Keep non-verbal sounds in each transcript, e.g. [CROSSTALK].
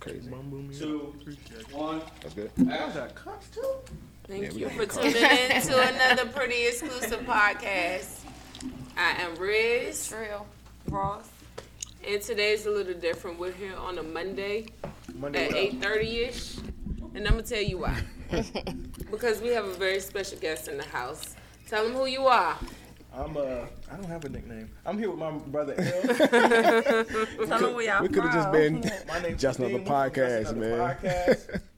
Crazy. two, one. That's good. Thank Yeah, you for tuning in to another pretty exclusive podcast. I am Riz, Trill. Ross. and today's a little different. We're here on a Monday Monday. at eight thirty ish, and I'm gonna tell you why. [LAUGHS] because we have a very special guest in the house. Tell them who you are. I'm uh, I don't have a nickname. I'm here with my brother L. [LAUGHS] Tell them where y'all We could have just been My name's just another Dean. Just podcast, Another man. Podcast. [LAUGHS]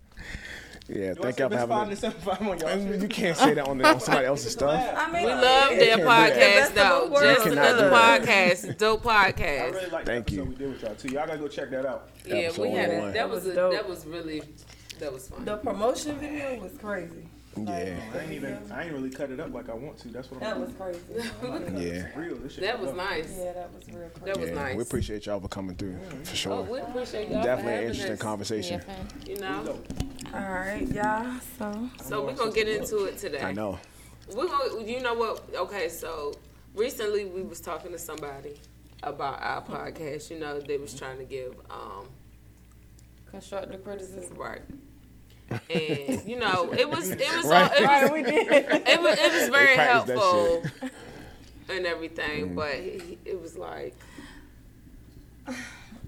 Yeah, You thank y'all for having five me. and seven five on y'all. I mean, shit? You can't say that on, the, on somebody else's [LAUGHS] stuff. I mean, We love their can't do that. podcast though. Just another podcast, dope I podcast. really like Thank the you. episode we did with y'all too. Y'all gotta go check that out. Yeah, Episode we had it. That was a, that was really that was fun. The promotion video was crazy. Yeah, I ain't even. I ain't really cut it up like I want to. That's what That I'm. That was crazy. [LAUGHS] yeah. real. This shit That was up. nice. Yeah, that was real crazy. That was yeah. nice. We appreciate y'all for coming through, for Oh, sure. we appreciate y'all for Definitely an interesting us, conversation. You know, All right, y'all. So so we're gonna get into it today. I know. We're gonna, you know what? Okay, so recently we was talking to somebody about our podcast. You know, they was trying to give um constructive criticism. right, and you know, it was it was Right. it was Right, we did. it was, it was very helpful and everything, Mm. but he, it was like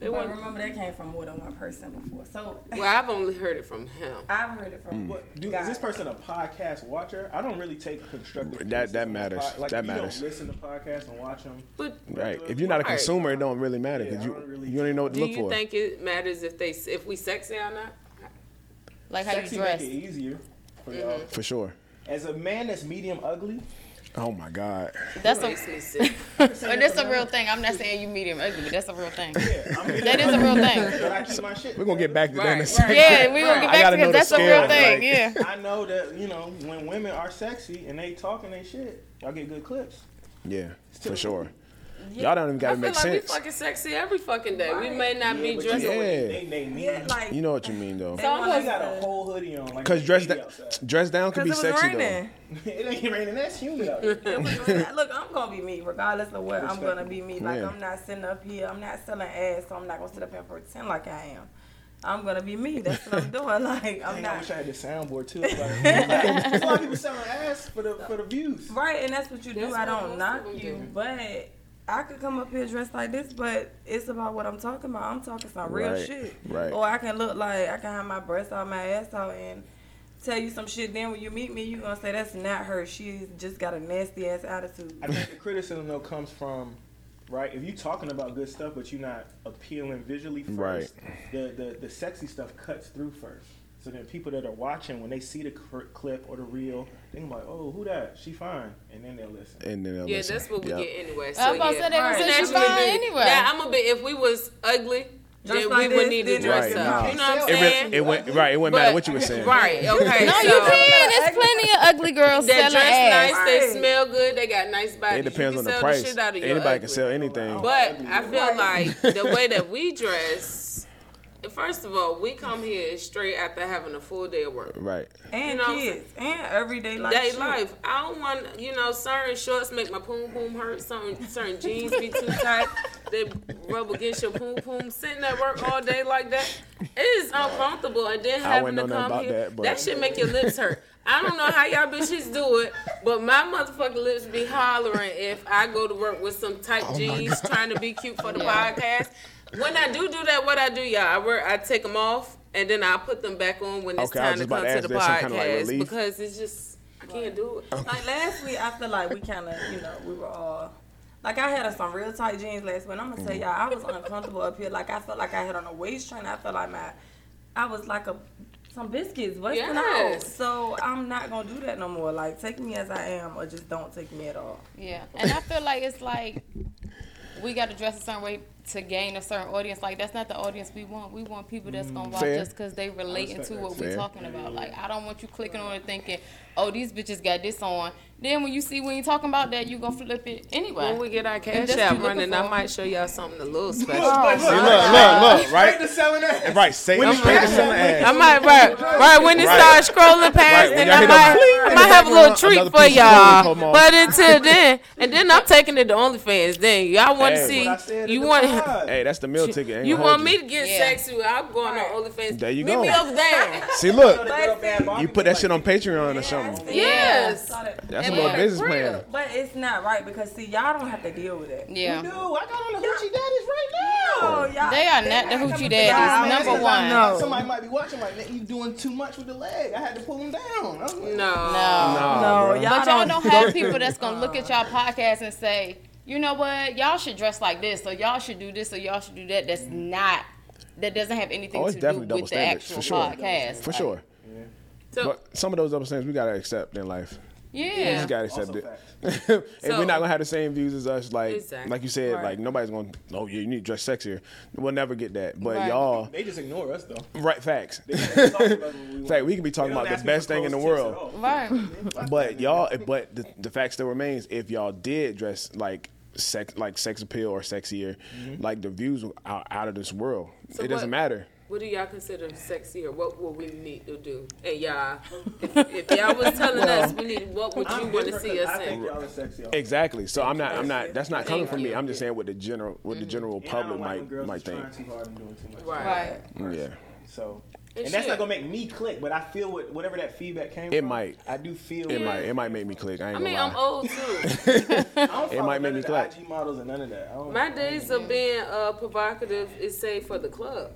it But remember, that came from more than one person before. So Well, I've only heard it from him. [LAUGHS] I've heard it Mm. from. What, dude, God. is this person a podcast watcher? I don't really take constructive. That- that matters. pod- Like, That if you matters. Don't listen to podcasts and watch them. But Right. If you're not a Right. consumer, it don't really matter because Yeah, you don't really- you don't even know what to do look you for. think it matters if they if we sexy or not? Like how you dress. make it easier for Mm-hmm. y'all. For sure. As a man that's medium ugly, Oh my God. That's a. Makes me sick. [LAUGHS] But that's a real thing. I'm not saying you medium ugly, but that's a real thing. yeah, I'm [LAUGHS] medium That is a real thing. But I keep my shit. We're gonna get back to that in a second. Yeah, we're gonna get back gotta that. know this. That's a real scale, thing. like- Yeah. [LAUGHS] I know that you know when women are sexy and they talking they shit, y'all get good clips. Yeah, for sure. Y'all don't even gotta feel make like sense. we fucking sexy every fucking day. We may not be dressed. you know Yeah. they, they mean. Yeah, like. You know what you mean though. So I'm She got a whole hoodie on. Like Cause dress baby down, dress down can be it was sexy raining. [LAUGHS] it ain't raining. That's humid out here. [LAUGHS] It was raining. Look, I'm gonna be me, regardless of what. I'm gonna be me. Like Yeah. I'm not sitting up here. I'm not selling ass, so I'm not gonna sit up here and pretend like I am. I'm gonna be me. That's what I'm doing. [LAUGHS] Like I'm Dang, I wish I had the soundboard too. Like, a lot of people selling ass for the for the views. Right, and that's what you do. That's I don't knock you, do. but I could come up here dressed like this, but it's about what I'm talking about. I'm talking some real Right, shit. right. Or I can look like I can have my breasts out, my ass out, and tell you some shit. Then when you meet me, you gonna say that's not her. She's just got a nasty ass attitude. I think the criticism though comes from right. If you're talking about good stuff, but you're not appealing visually first, Right. the, the the sexy stuff cuts through first. So then people that are watching, when they see the clip or the reel, they can be like, "Oh, who that? She fine," and then they'll listen. And then they'll listen. Yeah, listen. that's what we Yep. get anyway. I So, about to yeah. say they gonna Right. say That's she fine it is. anyway. Now I'm a bit. If we was ugly, Dress then like we this, would need to dress Right, up. nah. You know what I'm It, saying? re- it went right. It wouldn't But- matter what you were saying. Right. [LAUGHS] Okay. No, so, you can. There's [LAUGHS] plenty of ugly girls They dress ass. nice. They smell good. They got nice bodies. It depends you on the price. The shit out of Anybody ugly. can sell anything. But I feel like the way that we dress. First of all, we come here straight after having a full day of work. Right. And You know kids. And everyday life. Day shit. life. I don't want, you know, certain shorts make my poom poom hurt. Certain certain jeans be too [LAUGHS] tight. They rub against your poom poom. Sitting at work all day like that, it is uncomfortable. And then having wouldn't to come here, that, but- that shit make your lips hurt. I don't know how y'all bitches do it, but my motherfucking lips be hollering if I go to work with some tight Oh jeans trying to be cute for the podcast. When I do do that, what I do, y'all, I wear, I take them off and then I put them back on when it's Okay, time to come to to the there's some kind of, like, podcast because it's just I can't do it. Like last week, I feel like we kind of, you know, we were all. Like I had on some real tight jeans last week. And I'm gonna tell mm-hmm. y'all, I was uncomfortable up here. Like I felt like I had on a waist train. I felt like my, I was like a, some biscuits busting Yes. out. So I'm not gonna do that no more. Like take me as I am, or just don't take me at all. Yeah, and I feel like it's like we got to dress a certain way to gain a certain audience. Like that's not the audience we want. We want people that's gonna mm. watch Fair. us because they relating to what we're talking about. Like I don't want you clicking on it thinking, oh these bitches got this on, Then when you see when you talking about that, you gonna flip it anyway. When we get our If cash that's app what you running, I might show y'all something a little [LAUGHS] special. Oh, see, look, look, look, right? To selling ass. Right, say When straight you to selling ass. I might right, right when it Right. starts scrolling past, Right, then I might, I might have a little treat for piece of clothing y'all. But until then, and then I'm taking it to OnlyFans. Then y'all want to Hey. see, What I said you want. [LAUGHS] Hey, that's the meal ticket. Ain't you want hold me to get Yeah. sexy? I'm going on OnlyFans. There you Meet go. me over there. See, look, Get up there and you put that shit on Patreon or something. Yes. That's a And little business plan. But it's not right because see, y'all don't have to deal with it. Yeah. No, I got on the hoochie daddies right now. Oh, y'all. They are not the hoochie Nah, daddies. man, Number I one. know Somebody might be watching like, "Man, you doing too much with the leg. I had to pull him down. Like, No. No. Nah, No, y'all But y'all don't. don't have [LAUGHS] people that's gonna look at y'all podcast and say, you know what, y'all should dress like this, or y'all should do this, or y'all should do that. That's not. That doesn't have anything Oh, to do with the standards actual for sure. podcast. For Like, sure. So But some of those double standards we gotta accept in life. You Yeah. just gotta accept Also it. facts. [LAUGHS] if So- we're not gonna have the same views as us, like Exactly. like you said, Right. like nobody's gonna. Oh, yeah, you need to dress sexier. We'll never get that. But Right. y'all, They just ignore us though. right? Facts. They just talk about what we In [LAUGHS] fact, we can be talking about the best thing in the world. at all. Right. But y'all, but the, the fact still remains: if y'all did dress like sex, like sex appeal or sexier, mm-hmm. like the views are out of this world. So it doesn't what- matter. What do y'all consider sexy, or what would we need to do? And y'all, if, if y'all was telling us we need, what would you want to see us I think in? y'all are sexy. Exactly. So I'm not. I'm not. That's not coming from me. I'm just saying what the general, what the general And I public don't like when might girls might is think. trying too hard and doing too much. Right. Right. Yeah. So, And and, that's shit. not gonna make me click, but I feel what whatever that feedback came It from. might. I do feel It might. It might make me click. I ain't I gonna mean, lie. I'm old too. [LAUGHS] I don't It follow might make none me of clap. the IG models and none of that. I don't, My days of being uh, provocative is saved for the club.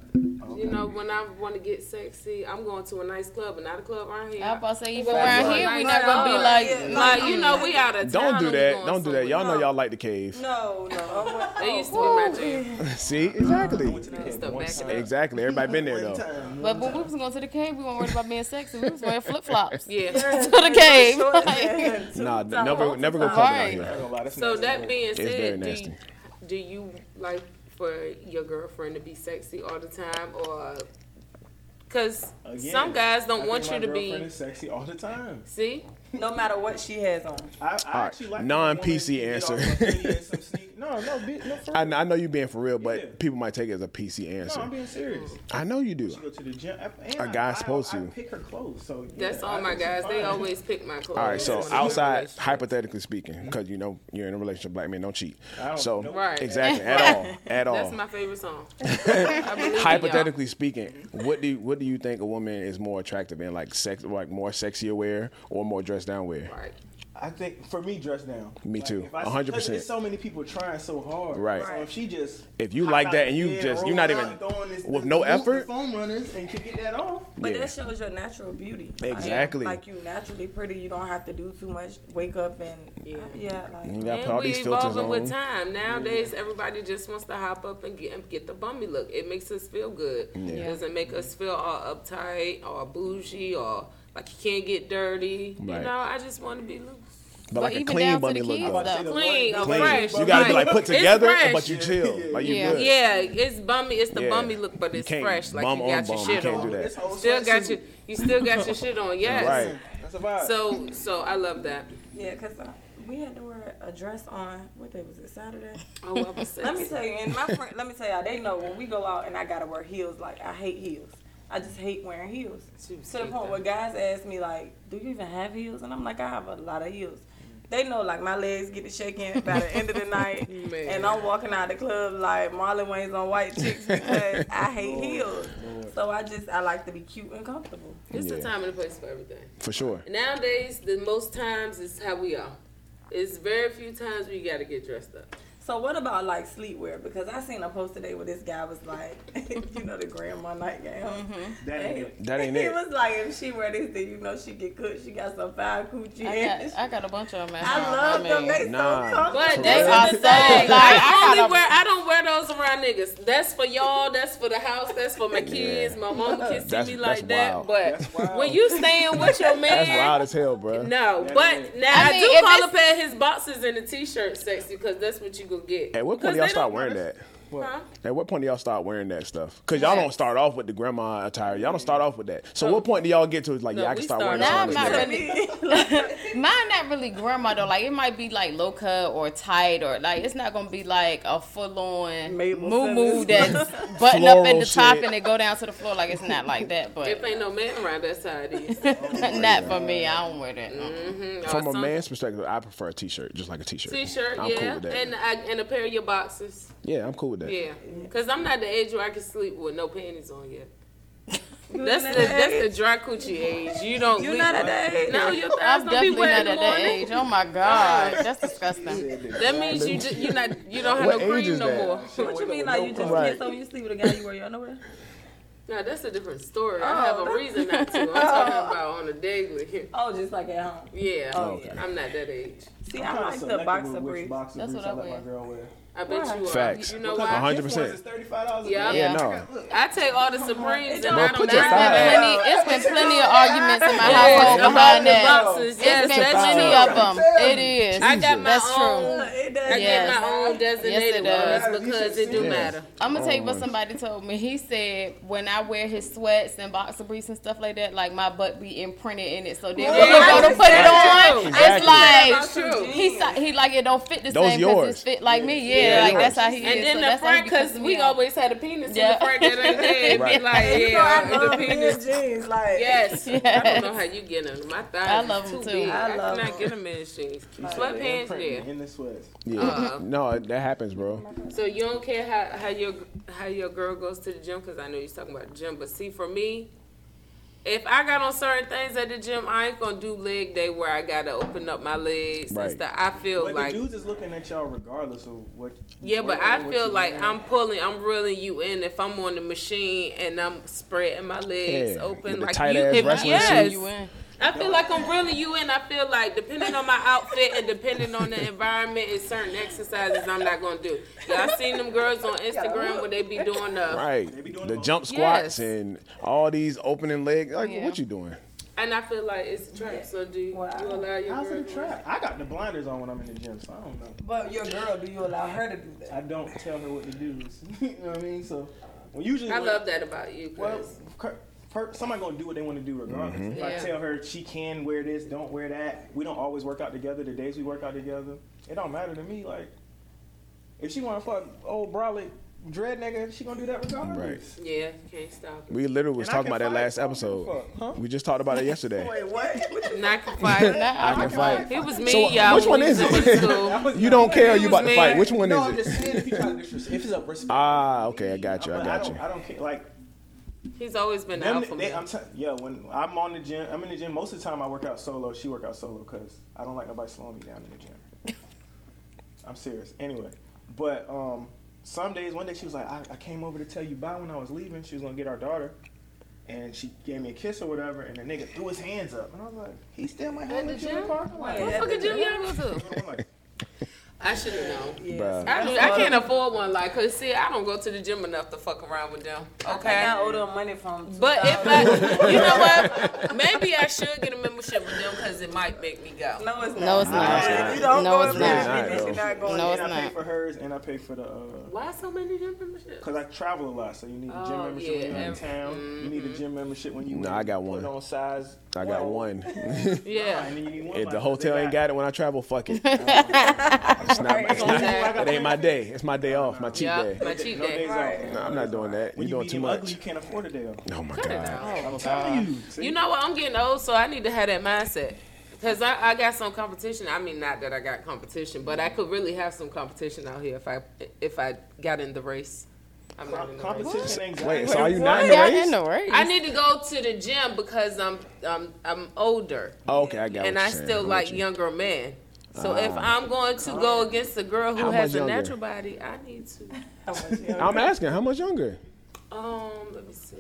You know, when I want to get sexy, I'm going to a nice club, but not a club around here. I was about to say, even Right. around here, we not gonna be Right. like, Yeah. like you know, we out of town. Don't do that. Don't do that. Y'all know y'all like the cave. No, no. They [LAUGHS] used to be my jam. [LAUGHS] See, exactly, went to the cave Stuff one back time. it up. exactly. Everybody been there though. time. But when we was going to the cave, we weren't worried about being sexy. We was wearing flip flops. Yeah. [LAUGHS] to the cave. Nah, never, never go clubbing out here. Gonna lie, that's So that being said, do nasty. you, do you like for your girlfriend to be sexy all the time, or because some guys don't think want my you to be is sexy all the time. see? No matter what she has on. I, I right, actually like non-PC when a woman answer. Get off her titty and some sneak- No, no, be, no, for I, real. I know you being for real, but Yeah. people might take it as a PC no, answer. I'm being serious. I know you do. She go to the gym. and A I- guy's I- supposed I to. pick her clothes. So yeah, That's all I my think she's guys. They always pick my clothes. All right, so That's outside, hypothetically speaking, because you know you're in a relationship, black men don't cheat. I don't So know. Right. exactly at [LAUGHS] all, at all. That's my favorite song. [LAUGHS] I y'all. hypothetically speaking, what do you, what do you think a woman is more attractive in, like sex, like more sexy wear or more dressed down wear? Right. I think for me, dress down. Me too. 100%. There's so many people trying so hard. Right. So if she just If you like that and you just you're not even- and this- with the- no the effort? foam runners and can get that off. But Yeah. that shows your natural beauty. Like- Exactly. Like, you naturally pretty. You don't have to do too much. Wake up and Yeah. yeah, like You gotta And all we these filters evolving with time. Nowadays, everybody just wants to hop up and get get the bummy look. It makes us feel good. It doesn't make us feel all uptight or bougie or like you can't get dirty. Right. You know, I just want to be loose. But like a even clean down to bunny the look kids, though. though. Clean, or Clean. fresh. You gotta be like put together, but you chill, like you Yeah. good. Yeah, it's bummy. It's the Yeah. bummy look, but it's can't fresh. Like bum you got your bum. shit You can't on. do that. Still got sweatsuit. your, you still got your shit on. Yes. Right. That's a vibe. So, so I love that. yeah, cause uh, we had to wear a dress on. What day was it? Saturday. Oh, I Let me tell you, and my friend, let me tell y'all, they know when we go out and I gotta wear heels. Like I hate heels. I just hate wearing heels. To the point though. where guys ask me like, "Do you even have heels?" And I'm like, "I have a lot of heels." They know like my legs get to shaking by the end of the night, [LAUGHS] Man. and I'm walking out the club like Marlon Wayans on white chicks because [LAUGHS] I hate heels. So I just I like to be cute and comfortable. It's the time and the place for everything. For sure. Nowadays, the most times is how we are. It's very few times we got to get dressed up. So what about like sleepwear? Because I seen a post today where this guy was like, [LAUGHS] you know, the grandma nightgown. Mm-hmm. That ain't it. That [LAUGHS] ain't it. he was like, if she wear this, then you know she get cooked. She got some fine coochie. I got, I got a bunch of them at I home. love them. mean, They Nah. so comfortable. But For that's real? [LAUGHS] the thing. Like, I I only wear. I don't wear those around niggas. That's for y'all. That's for the house. That's for my kids. My mom can see That's- me that's like that. wild. But That's wild. when you staying with your man, That's wild as hell, bro. No, That but is- now I I, mean, do call it's- a pair of his boxes and a t-shirt sexy because that's what you gonna get. At what point y'all start wearing that? Huh? At what point do y'all start wearing that stuff? Because y'all Yes. don't start off with the grandma attire. Y'all don't start off with that. So what point do y'all get to? It's like, No, yeah, I can start start wearing off this. Nah, on I'm this not really. [LAUGHS] Mine not really grandma though. Like it might be like low cut or tight or like it's not gonna be like a full on Mabel moo moo Simmons. [LAUGHS] that's [LAUGHS] button up at the top shit. and it go down to the floor. Like it's not like that. But If ain't no man around that side, it is. not for me. I don't wear that. Mhm. Or From a man's perspective, I prefer a t-shirt, just like a t-shirt. T-shirt, I'm yeah, cool with that. and I, and a pair of your boxes. yeah, I'm cool with that. yeah. Cause I'm not the age where I can sleep with no panties on yet. [LAUGHS] That's the that's the dry coochie age. You don't. You we- not at that age. No, your thighs I'm gonna be definitely wet not at that morning. age. Oh my god, that's disgusting. That means you just, you not you don't have What no age cream no that? more. What you mean? Like you just Right. can't so you sleep with a guy you wear your underwear? No, that's a different story. I oh, have a Oh. reason not to. I'm talking about on a daily. Oh, just like at home. Yeah, Oh, yeah. I'm not that age. See, I'm I like the boxer selective with briefs. which That's briefs what I I my girl wear. I bet Why? you are. Facts. You know Because why? Hundred gift ones percent. is thirty-five dollars. Yeah. Yeah, Yeah. no. I take all the Supremes and Bro, I don't put It's been plenty. It's been plenty of arguments in my Yes, household behind the that. boxes. It's Yes, been plenty of them. It is. I got my That's own. It I does. Yes. get my own designated Yes, it ones because it do Yes. matter. I'm gonna tell you what somebody told me. He said when I wear his sweats and boxer briefs and stuff like that, like my butt be imprinted in it. So then when Yeah, we go to put it on, true. it's like he he like it don't fit the Those same because yours. it's fit like me. Yeah, Yeah, like that's how he And is. then so the that's front, because we me always had a penis in the front that ain't there. [LAUGHS] Right. be like, You know, I yeah, the penis. jeans. Like, [LAUGHS] Yes. I don't know how you get them. My thighs I is love too 'em too. big. I I, love cannot 'em. get them in jeans. Sweatpants, imprint yeah. In the sweats. Yeah. Uh-huh. No, that happens, bro. [LAUGHS] So you don't care how, how your how your girl goes to the gym because I know you're talking about the gym. But see, for me, if I got on certain things at the gym, I ain't gonna do leg day where I gotta open up my legs Right. and stuff. I feel But like the dudes is looking at y'all regardless of what. yeah, but what- I feel like wearing. I'm pulling, I'm reeling you in if I'm on the machine and I'm spreading my legs Yeah, open with the like tight you. ass If, wrestling yes, You in. I feel like I'm reeling you in. I feel like depending on my outfit and depending on the environment, is certain exercises I'm not gonna do. Y'all seen them girls on Instagram where they be doing the Right. They be doing The the jump squats Yes. and all these opening legs. Like, Yeah. what you doing? And I feel like it's a trap. So do you, Wow. you allow your How's girl? it a trap? I got the blinders on when I'm in the gym, so I don't know. But your girl, do you allow her to do that? I don't tell her what to do. [LAUGHS] you know what I mean? So, well, usually. I when- love that about you. Well, Cause cur- per- somebody gonna do what they want to do regardless. If I tell her she can wear this, don't wear that. We don't always work out together. The days we work out together, it don't matter to me. Like, if she want to fuck old brolic dread nigga, she gonna do that regardless. yeah, can't stop it. We literally was And talking can about that last so I don't give a episode. fuck, huh? We just talked about it yesterday. [LAUGHS] Wait, what? [LAUGHS] Not [LAUGHS] can fight. I can fight. It was me, So, y'all. which one is it? You don't care. You about to fight. Which one no, I'm is just it? saying if you try to if it's a respect. Ah, okay. I got you. I But got don't, you. I don't care. Like, He's always been them, out for they, me. I'm t- yeah, when I'm on the gym, I'm in the gym. Most of the time, I work out solo. She work out solo because I don't like nobody slowing me down in the gym. [LAUGHS] I'm serious. Anyway, but um, some days, one day she was like, I, I came over to tell you bye when I was leaving. She was gonna get our daughter, and she gave me a kiss or whatever. And the nigga threw his hands up, and I was like, he still my have in the the gym gym? park. What Yeah, fucking the gym y'all go to? [LAUGHS] I'm like, should have known. Bruh. I, do, I can't afford one like, cause see, I don't go to the gym enough to fuck around with them. Okay, I Okay. owe them money from. But if I, you know [LAUGHS] what, maybe I should get a membership with them because it might make me go. no, it's not. No, it's not. If you don't No, go it's in not. there, It's not, not going. No, and it's I pay for hers, and I pay for the. Uh, Why so many gym memberships? Cause I travel a lot, so you need a gym Oh, membership when you're in town. You need a gym membership when you. No, I got put one. on size. I got one. Yeah. [LAUGHS] And then you need If the hotel ain't got it when I travel, fuck it. [LAUGHS] It's not, it's not, it ain't my day. It's my day off, my cheat Yeah, day. my cheat No day. days Right. off. No, I'm not doing that. When You're you doing too become ugly, much. you can't afford a day off. Oh my Cut god. out. I'm telling you. See? You know what? I'm getting old, so I need to have that mindset. Cause I, I got some competition. I mean, not that I got competition, but I could really have some competition out here if I if I got in the race. I'm not in the race. competition anxiety. Wait, so are you not in the Got race? in the race. I need to go to the gym because I'm I'm I'm older Oh, okay, I got and what I you're saying. still like you. younger men. So if I'm going to go against a girl who How has much a younger? natural body, I need to. How much [LAUGHS] I'm asking, how much younger? Um, let me see.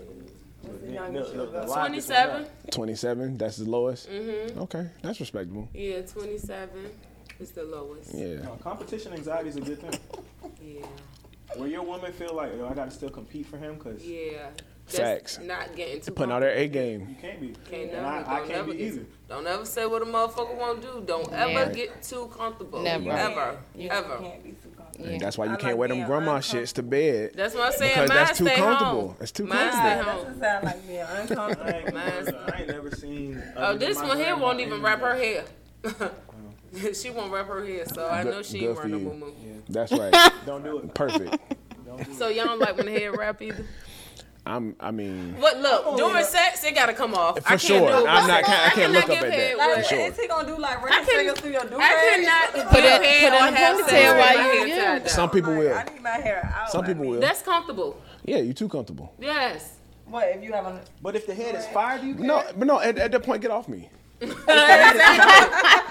The- the- the- the live Twenty is seven. 27. That's the lowest. Mm-hmm. Okay, that's respectable. Yeah, twenty seven is the lowest. Yeah. No, competition anxiety is a good thing. Yeah. Where your woman feel like, yo, I gotta still compete for him, cause Yeah. That's Facts. not getting too Putting out their A game. You can't be. Can't and never, I, I don't can't never be get- either. Don't ever say what a motherfucker won't do. Don't ever Never. get too comfortable. Never. Ever. You Ever. can't be too comfortable. And that's why you I can't like wear them grandma shits to bed. That's what I'm saying. Because Mine that's too comfortable. home. It's too Mine comfortable. stay That home. doesn't sound like being uncomfortable. I ain't, never, I ain't never seen. Oh, this one here won't even wrap her hair. [LAUGHS] she won't wrap her hair, so I Good- know she ain't for wearing a you. moo That's right. Don't do it. Perfect. Don't do it. So y'all don't like when the hair wrap either. I'm. I mean, But look, oh, during sex, it gotta come off. I For can't sure. Do it. I'm not- I I can't look cannot up give at that. Like, For sure. is he gonna do like I can- fingers through your do I cannot Put put it- it, put head it or in a ponytail while my you- hair yeah. some people Like, will. I need my hair out. Some people will. That's comfortable. Yeah, you too comfortable. Yes. What if you have a But if the head is fired, you Can? No, but no. At, at that point, get off me. [LAUGHS]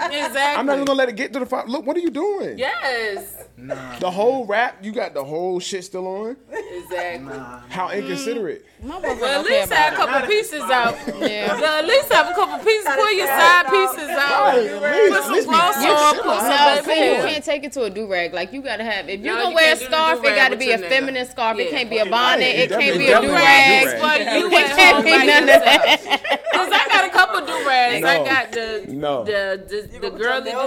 Exactly. I'm not even gonna let it get to the fire. Look, what are you doing? Yes. Nah. The whole rap, you got the whole shit still on. Exactly. Nah. How inconsiderate. Mm. My boyfriend Well, at don't least have a couple pieces out. it. Yeah. Yeah, at least have a couple pieces. Pull your side pieces out. Right, at least- Put some be gloss on. Put No, some see, you can't take it to a do rag. Like you gotta have. If you're No, gonna you wear a can't do the scarf, it gotta be your a nigga. feminine scarf. It can't be a bonnet. Right, It can't be a do rag. But you It went can't be none of yourself. [LAUGHS] Cause I got a couple do rags. I got the No. the the, the gonna put girly do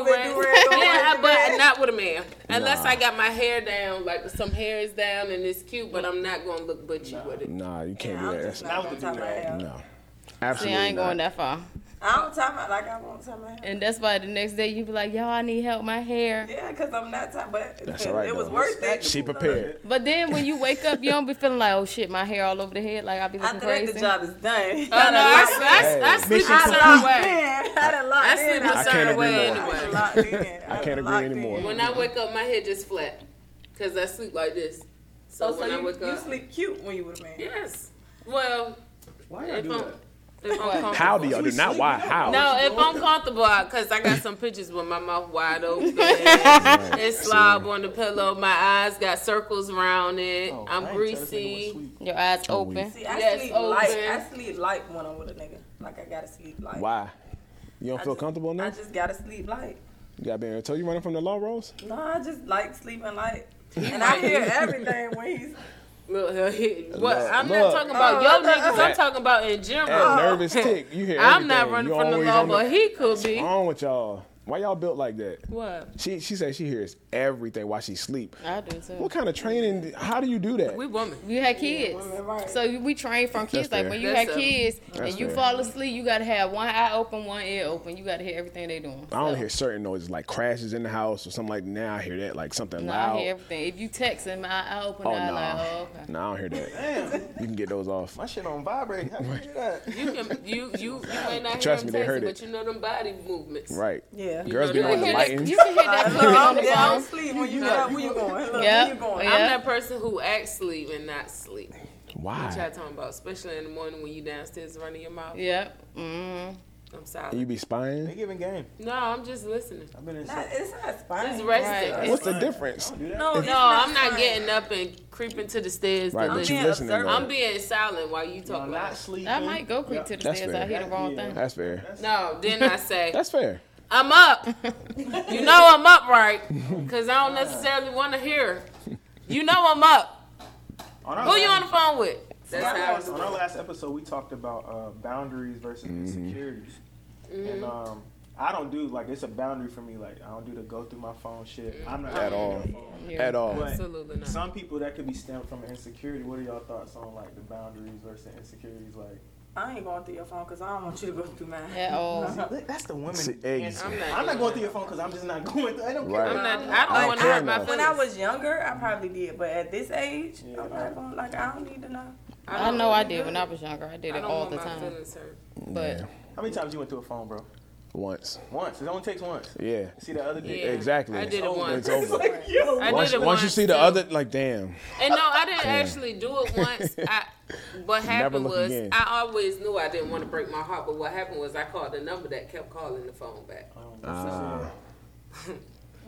rag. Yeah, but not with a man. Unless Nah. I got my hair down, like some hair is down and it's cute, but I'm not gonna look butchy with it. Nah, you can't Yeah, do I'm that. just That's, not not with the tie my do-rag. hair. no. See, Absolutely. I ain't not. going that far. I don't tie my like I won't tie my hair. And that's why the next day you be like, yo, I need help my hair. Yeah, cause I'm not tie, but That's all right, it was worth it. She prepared. But then when you wake up, you don't be feeling like, oh shit, my hair all over the head. Like I be looking After that, crazy. the job is done. Oh no, I, [LAUGHS] I, I, I sleep a Mission certain way. Man, I done locked I in. sleep I a can't certain agree way more. done anyway. I can't agree anymore. in. When I wake up, my head just flat. Cause I sleep like this. So, Oh, so when I you, wake you up, sleep cute when you with a man. yes. Well, Why y'all do I'm, that? If I'm comfortable. How do y'all do? Not why. How? No, if I'm comfortable, because I got some pictures with my mouth wide open. [LAUGHS] it slob on the pillow. My eyes got circles around it. Oh, I'm I ain't tell this nigga greasy. Your eyes open. See, I Yes, sleep open. light. I sleep light when I'm with a nigga. Like I gotta sleep light. Why? You don't I feel just- comfortable now? I just gotta sleep light. You got being told you running from the law, Rose? No, I just like sleeping light. And I hear everything when he's. Look, what? I'm look. not talking about Oh, your I thought- niggas. I'm talking about in general. That nervous tick. You hear I'm not running You from the law, but he could be. What's wrong with y'all? Why y'all built like that? What? She she said she hears everything while she sleep. I do too. What kind of training? How do you do that? We women. You had kids. women, right. So we train from kids. That's Like fair. when you That's had kids That's and you fair. fall asleep, you gotta have one eye open, one ear open. You gotta hear everything they doing. I only So, hear certain noises like crashes in the house or something like that. Now I hear that like something No, loud. I hear everything. If you text and my eye open, oh I no, like, oh okay. no, I don't hear that. Damn, You can get those off. my shit on vibrate. How you do that? You can you you you may not Trust hear me, they them heard texting, it. but you know them body movements. Right. Yeah. Girls know be that- on You the can lighting. You can hear that Look, from I'm the down phone. sleep when you get up. Where you going? Look, Yep. where you going? I'm that person who acts sleep and not sleep. Why? What y'all talking about? Especially in the morning when you downstairs running your mouth. Yep. Mm. I'm sorry. You be spying? They giving game. No, I'm just listening. I've been in. Not, it's not spying. It's resting. Right. What's the difference? Do? No, No, not I'm not spine. getting up and creeping to the stairs. Right, to but listen. you being listening though. I'm being silent while you No, talk not about. sleeping. I might go creep to the That's stairs. fair. I hear the wrong Yeah. thing. That's fair. No, then I say That's fair. I'm up. You know I'm up, right? Because I don't necessarily want to hear. You know I'm up. Who you on the phone with? That's on our last- on our last episode, we talked about uh, boundaries versus Mm-hmm. insecurities, Mm-hmm. and um, I don't do like it's a boundary for me. Like I don't do the go through my phone shit. I'm not At all. Yeah. At all. But Absolutely not. some people that could be stemmed from insecurity. What are y'all thoughts on like the boundaries versus insecurities? Like I ain't going through your phone because I don't want you to go through mine. At all. See, that's the woman. See, answer. I'm not I'm not going through your phone because I'm just not [LAUGHS] going through. I don't care. Right. I'm not. I don't want to care hurt my feelings. When I was younger, I probably did, but at this age, Yeah. I'm not going. Like I don't need to know. I don't- know I did when I was younger. I did I it don't all want the my time. hurt. But Yeah. How many times you went through a phone, bro? Once. Once. It only takes once. Yeah. See the other Yeah. day. Exactly. I did it once. It's over. [LAUGHS] I Once, did it once once you see the too. other, like, damn. And no, I didn't actually do it once. I, what happened was again. I always knew I didn't want to break my heart, but what happened was I called the number that kept calling the phone back. Ah.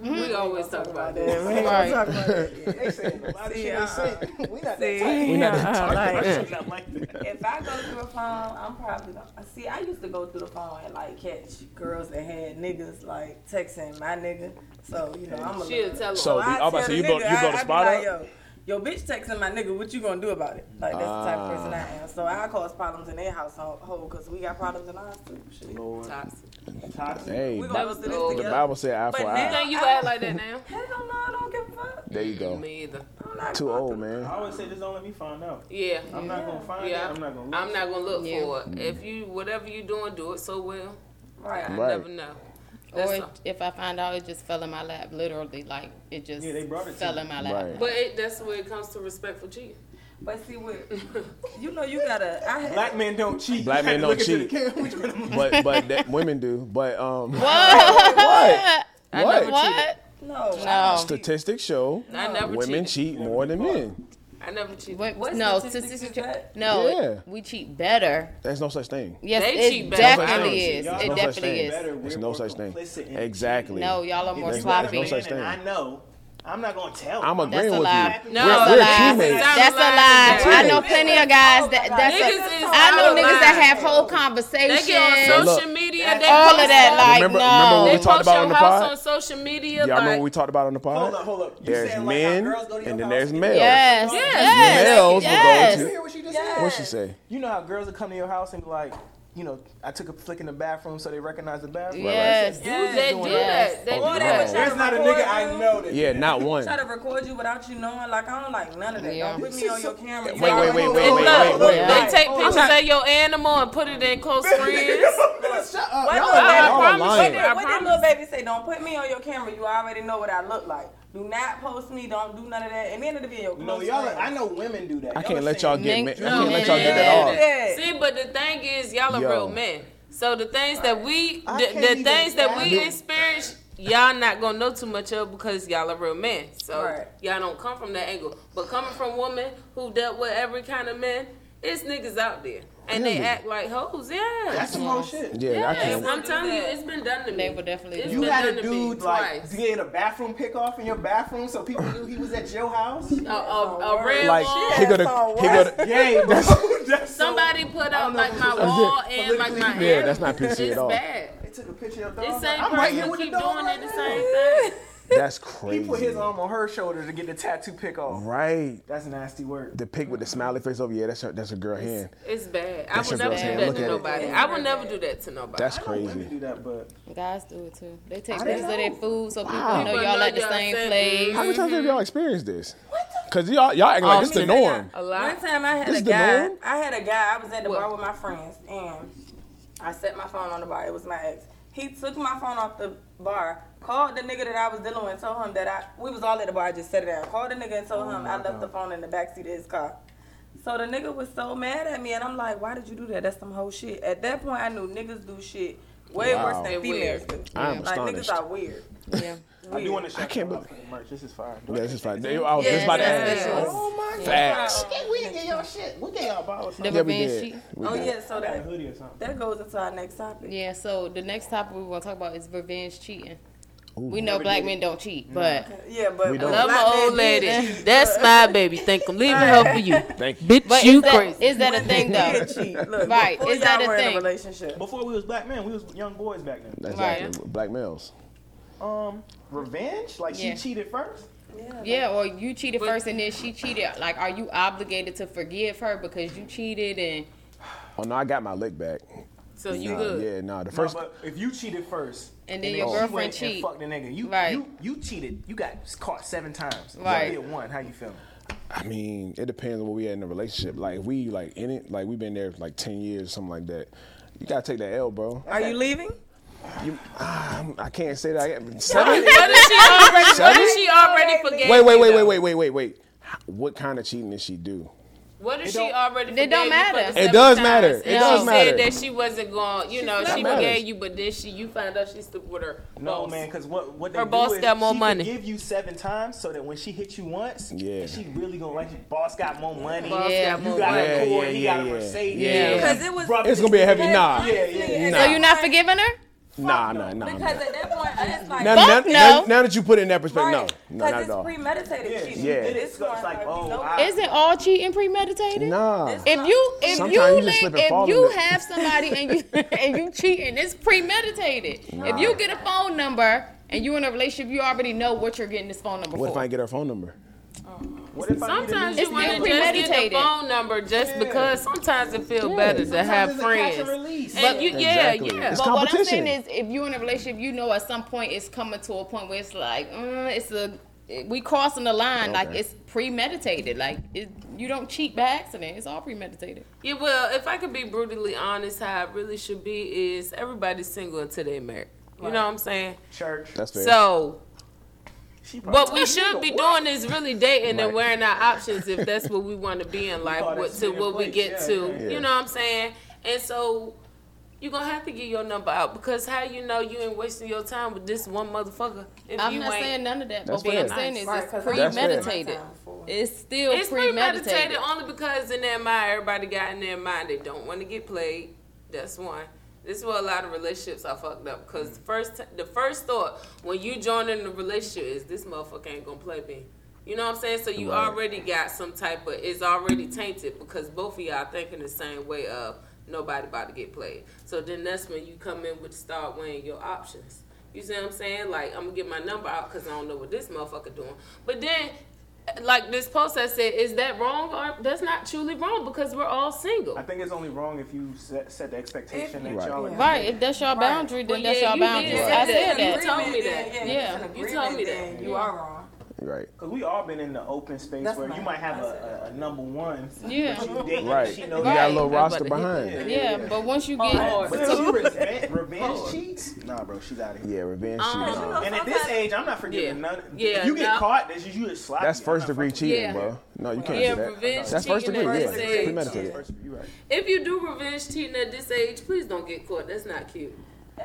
We always talk about that. We ain't Right. talk about that. [LAUGHS] They say a lot of See, uh. [LAUGHS] We not that See, type. We not that uh, type. like, Shit not like [LAUGHS] that. if I go through a phone, I'm probably gonna see. I used to go through the phone and like catch girls that had niggas like texting my nigga. So you know, I'm a She'll tell them. So, I I was about to say, you the blow, you blow I- the I spot like, up? Yo, Your bitch texting my nigga, what you gonna do about it? Like that's the type of person I Ah. am. So I cause problems in their household because we got problems in ours too. Shit. Lord. Toxic. Toxic. Hey, We the gonna go through this the together. Bible said eye But for now- eye. Think you act like that now? [LAUGHS] Hell no, I don't give a fuck. There you go. Me either. I'm not Too old, through- man. I always say, just don't let me find out. Yeah. I'm not gonna find Yeah. it. I'm not gonna. Look. I'm not gonna look Yeah. for it. If you whatever you doing, do it so well. Right. I Right. never know. That's Or all. if I find out it just fell in my lap, literally, like it just Yeah, they brought it fell in my lap. Right. But it, that's where it comes to respect for cheating. But see what [LAUGHS] you know you gotta I had Black men don't cheat. Black men don't look into the cheat. camera. Which one of them- But but that, women do. But um, What? [LAUGHS] I What? never What? no. No. statistics show I never women cheated. cheat more than men. I never cheated. What- What no, statistics statistics- is that? no, Yeah. we cheat better. There's no such thing. Yes, They it cheat better. definitely Y'all is. It no definitely is. Better, There's no such thing. Exactly. No, y'all are more If sloppy. no such thing. I know. I'm not gonna tell. I'm them. That's agreeing a with lie. you. No, we're, That's we're a lie. teammates. Sound That's a lie. I know plenty of guys that that's Niggas a, I know niggas that have whole conversations. They get on conversations. look, social media. They all post of that, like, remember, no. remember what They we talked about your on the house pod? on social media. Y'all remember what we talked about on the pod? Hold up, hold up. You There's saying like men girls go to and then there's males. Yes. Yes. Yes. Males Yes. will You go hear what she just Yes. said? What'd she say? You know how girls will come to your house and be like, you know, I took a flick in the bathroom so they recognize the bathroom. Yes. Dudes Yes. They do Yes. that. They Oh, do wow. that. There's not a nigga I know that. Yeah, not one. Try to record you without you knowing. Like I don't like none of that. Yeah. Don't put me on your camera. You Wait, wait, wait, wait, wait, wait, look wait, They take pictures of your animal and put it in close [LAUGHS] friends. Shut up. What did are I that- lying. promise what you. did- I What did promise. little baby say? Don't put me on your camera. You already know what I look like. Do not post me. Don't do none of that. And then it'll be your close No, y'all. friends. I know women do that. I Y'all can't let y'all get. Nick- Ma- I can't let y'all get that off. See, but the thing is, y'all are Yo. real men. So the things that we, I the, the things that we experience, y'all not gonna know too much of because y'all are real men. So Right. y'all don't come from that angle. But coming from women who dealt with every kind of man, it's niggas out there, and they act like hoes. Yeah, That's some whole shit. Yeah, I can't. I'm telling you, it's been done to me. They would definitely It's You been had done a dude like twice. get a bathroom pick off in your bathroom so people knew he was at your house. A, a, a red Like wall. he gonna That's he all gonna. Gay, bro. [LAUGHS] That's so- Somebody put I out don't know like my it's supposed wall and like my politically- Yeah, that's not PC at all. bad. They took a picture of the This dog. same I'm right here person with the keep dog doing right it the same thing. That's crazy. [LAUGHS] He put his arm on her shoulder to get the tattoo pick off. Right. That's nasty work. The pick with the smiley face over. Yeah, that's her. That's a girl hand. It's bad. I That's would never do hand. that Look to at it. nobody. I would never do that to nobody. That's I know women crazy. do that, but Guys do it too. They take I pictures of their food so people know People y'all know at the same said- place. How many times have mm-hmm. y'all experienced this? Cause y'all y'all acting like oh, this is the norm. A lot. One time I had This a guy. norm? I had a guy. I was at the What? bar with my friends, and I set my phone on the bar. It was my ex. He took my phone off the bar, called the nigga that I was dealing with, and told him that I we was all at the bar. I just set it down. Called the nigga and told oh him I left the phone in the backseat of his car. So the nigga was so mad at me, and I'm like, "Why did you do that? That's some whole shit." At that point, I knew niggas do shit way Wow. worse than females do. I'm like astonished. niggas are weird. Yeah. [LAUGHS] I do want to shout I can't out believe- merch. This is fire. Yeah, this is fine. They- I was Yes, just about to ask. yes. Oh my Facts. god. We didn't get y'all shit. We get y'all bottles. The Yeah, we revenge did. We Oh did. yeah, so I got a that hoodie or something. that goes into our next topic. Yeah, so the next topic we want to talk about is revenge cheating. Ooh. We know black men don't cheat, but Yeah, but We when don't. a Love my old lady. [LAUGHS] That's my baby. Think I'm leaving her for you. [LAUGHS] Thank you. Bitch, but you is that, crazy. is that a thing though? Look, Right, is that y'all a were in thing? relationship? Before we was black men, we was young boys back then. Exactly. Black males. Um, revenge? Like Yeah. she cheated first? Yeah, Yeah, or you cheated But- first and then she cheated. Like, are you obligated to forgive her because you cheated and Oh no, I got my lick back. So you Nah, good. Yeah, nah. The No, first. but if you cheated first, And then she your girlfriend went cheat. and fucked the nigga, you Right. you you cheated. You got caught seven times. Right. You did one. How you feeling? I mean, it depends on what we at in the relationship. Like if we like in it, like we've been there for like ten years, or something like that. You gotta take that L, bro. Are you leaving? You, ah, I'm- can't say that. I got- Seven? What if she already? What if she already forgave? Wait, wait, wait, wait, wait, wait, wait, wait. What kind of cheating did she do? What if It she don't- already? It don't forgave you matter. for the It does times, matter. It and does she matter. said that she wasn't going. You know, That she matters. forgave you, but then she, you found out she stood with her. No boss. man, because what what they Her do boss is got more she money. Give you seven times so that when she hits you once, Yeah. she really gonna like you. Boss got more money. Boss Yeah. got You got money. Yeah, a Accord, yeah, he got a yeah, Mercedes. yeah. Because it was. It's gonna be a heavy nah. Yeah, yeah. So you're not forgiving her? Nah, nah, nah. Because nah. at that point, it's like. Now, now, Fuck now, no. now that you put it in that perspective, Right. no, no, not Because at all. it's premeditated Yeah. cheating. Yeah. It This is like, like, oh, you Isn't all cheating premeditated? Nah. This- If you if Sometimes you, you just li- slip and fall if you in it. have somebody and you [LAUGHS] and you cheating, it's premeditated. If you get a phone number and you in a relationship, you already know what you're getting this phone number for. What if. I get her phone number? Uh-huh. What if I need to Sometimes you want to still just get the phone number just Yeah. because sometimes it feels better to have Sometimes it's a catch friends. and release. You, yeah, Exactly. yeah. It's But what I'm saying is, if you're in a relationship, you know at some point it's coming to a point where it's like, uh, it's a, we crossing the line. Like it's premeditated. Like it, you don't cheat by accident. It's all premeditated. Yeah, well, if I could be brutally honest, how it really should be is everybody's single until they married. You know what I'm saying? Church. That's fair. So, She probably what we should be what?" doing is really dating Right. and wearing our options if that's what we want to be in life, what, to sitting in what we get yeah, to. yeah. You know what I'm saying? And so, you're gonna have to get your number out because how you know you ain't wasting your time with this one motherfucker if I'm you not ain't. saying none of that. But what I'm saying is Right, it's 'cause I- That's fair. premeditated. It's still It's premeditated. premeditated only because in their mind, everybody got in their mind they don't want to get played. That's one. This is where a lot of relationships are fucked up because the first t- the first thought when you join in the relationship is this motherfucker ain't gonna play me. You know what I'm saying? So you Right. already got some type of it's already tainted because both of y'all thinking the same way of nobody about to get played. So then that's when you come in with start weighing your options. You see what I'm saying? Like I'm gonna get my number out because I don't know what this motherfucker doing. But then like this post that said, is that wrong or that's not truly wrong because we're all single. I think it's only wrong if you set, set the expectation that Right. y'all Yeah. are Right. If that's your Right. boundary, then Well, that's yeah, your you did boundary. say I said that. You that. told me that. Yeah, Yeah. if it's an You told me that. then You are wrong. Right. Because we all been in the open space That's where you might have a, a, a number one. Yeah. But you dating, Right. She You got a little roster about to hit behind. that. Yeah, but once you Hard. get But if she revenge, revenge cheats, nah, bro, she's out of here. Yeah, revenge Um, cheating. you know- And at this age, I'm not forgiving Yeah. none. Yeah, if you get no. caught, that's just you just slap. That's first degree cheating, Yeah. bro. No, you can't Yeah, do that. revenge That's first degree. Yeah, this it's age. premeditated. First- If you do revenge cheating at this age, please don't get caught. That's not cute.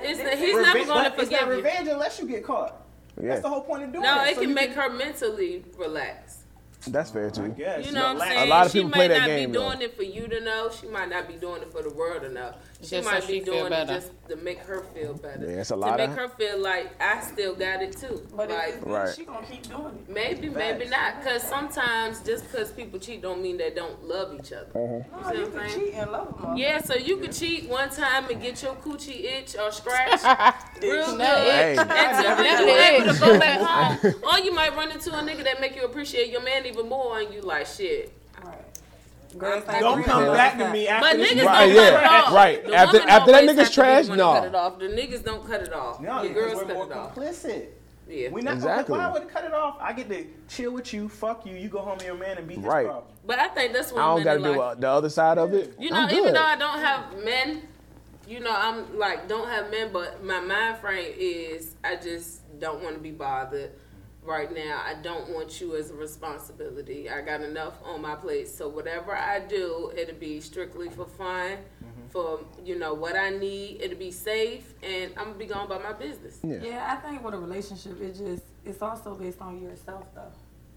It's It's- he's Reve- never going to but it's not forgive you. revenge unless you get caught. Yeah, That's the whole point of doing No, it. No, it So can you make her mentally relax. that's fair I too. guess. You know what I'm saying? A lot of she people might play that not game, be though. doing it for you to know. She might not be doing it for the world to know. She Just might she be doing it just to make her feel better. Yeah, it's a lot. to lot make her feel like I still got it too. But like if Right. she gonna keep doing it. maybe, maybe not. Because sometimes just because people cheat don't mean they don't love each other. Uh-huh. No, see you what I'm can saying? cheat and love them. Yeah, so you could cheat one time and get your coochie itch or scratch [LAUGHS] real good. Hey, And to Never be able to go back home, [LAUGHS] or you might run into a nigga that make you appreciate your man even more, and you like shit. Right. Don't come know back to me after But this. niggas Right, don't yeah, cut it off. right. The After- woman after that nigga's have to be trash, the one to no. Cut it off. The niggas don't cut it off. No, the girls we're cut it off. complicit. Yeah. We not Exactly. Why would it cut it off? I get to chill with you, fuck you. You go home to your man and beat his Right. problem. But I think that's what I don't got to do life- uh, the other side of it. You know, I'm even good. though I don't have men, you know, I'm like don't have men, but my mind frame is I just don't want to be bothered right now. I don't want you as a responsibility. I got enough on my plate, so whatever I do, it'll be strictly for fun, mm-hmm. for you know what I need. It'll be safe, and I'm gonna be going about my business. Yeah. Yeah, I think with a relationship, it just it's also based on yourself though.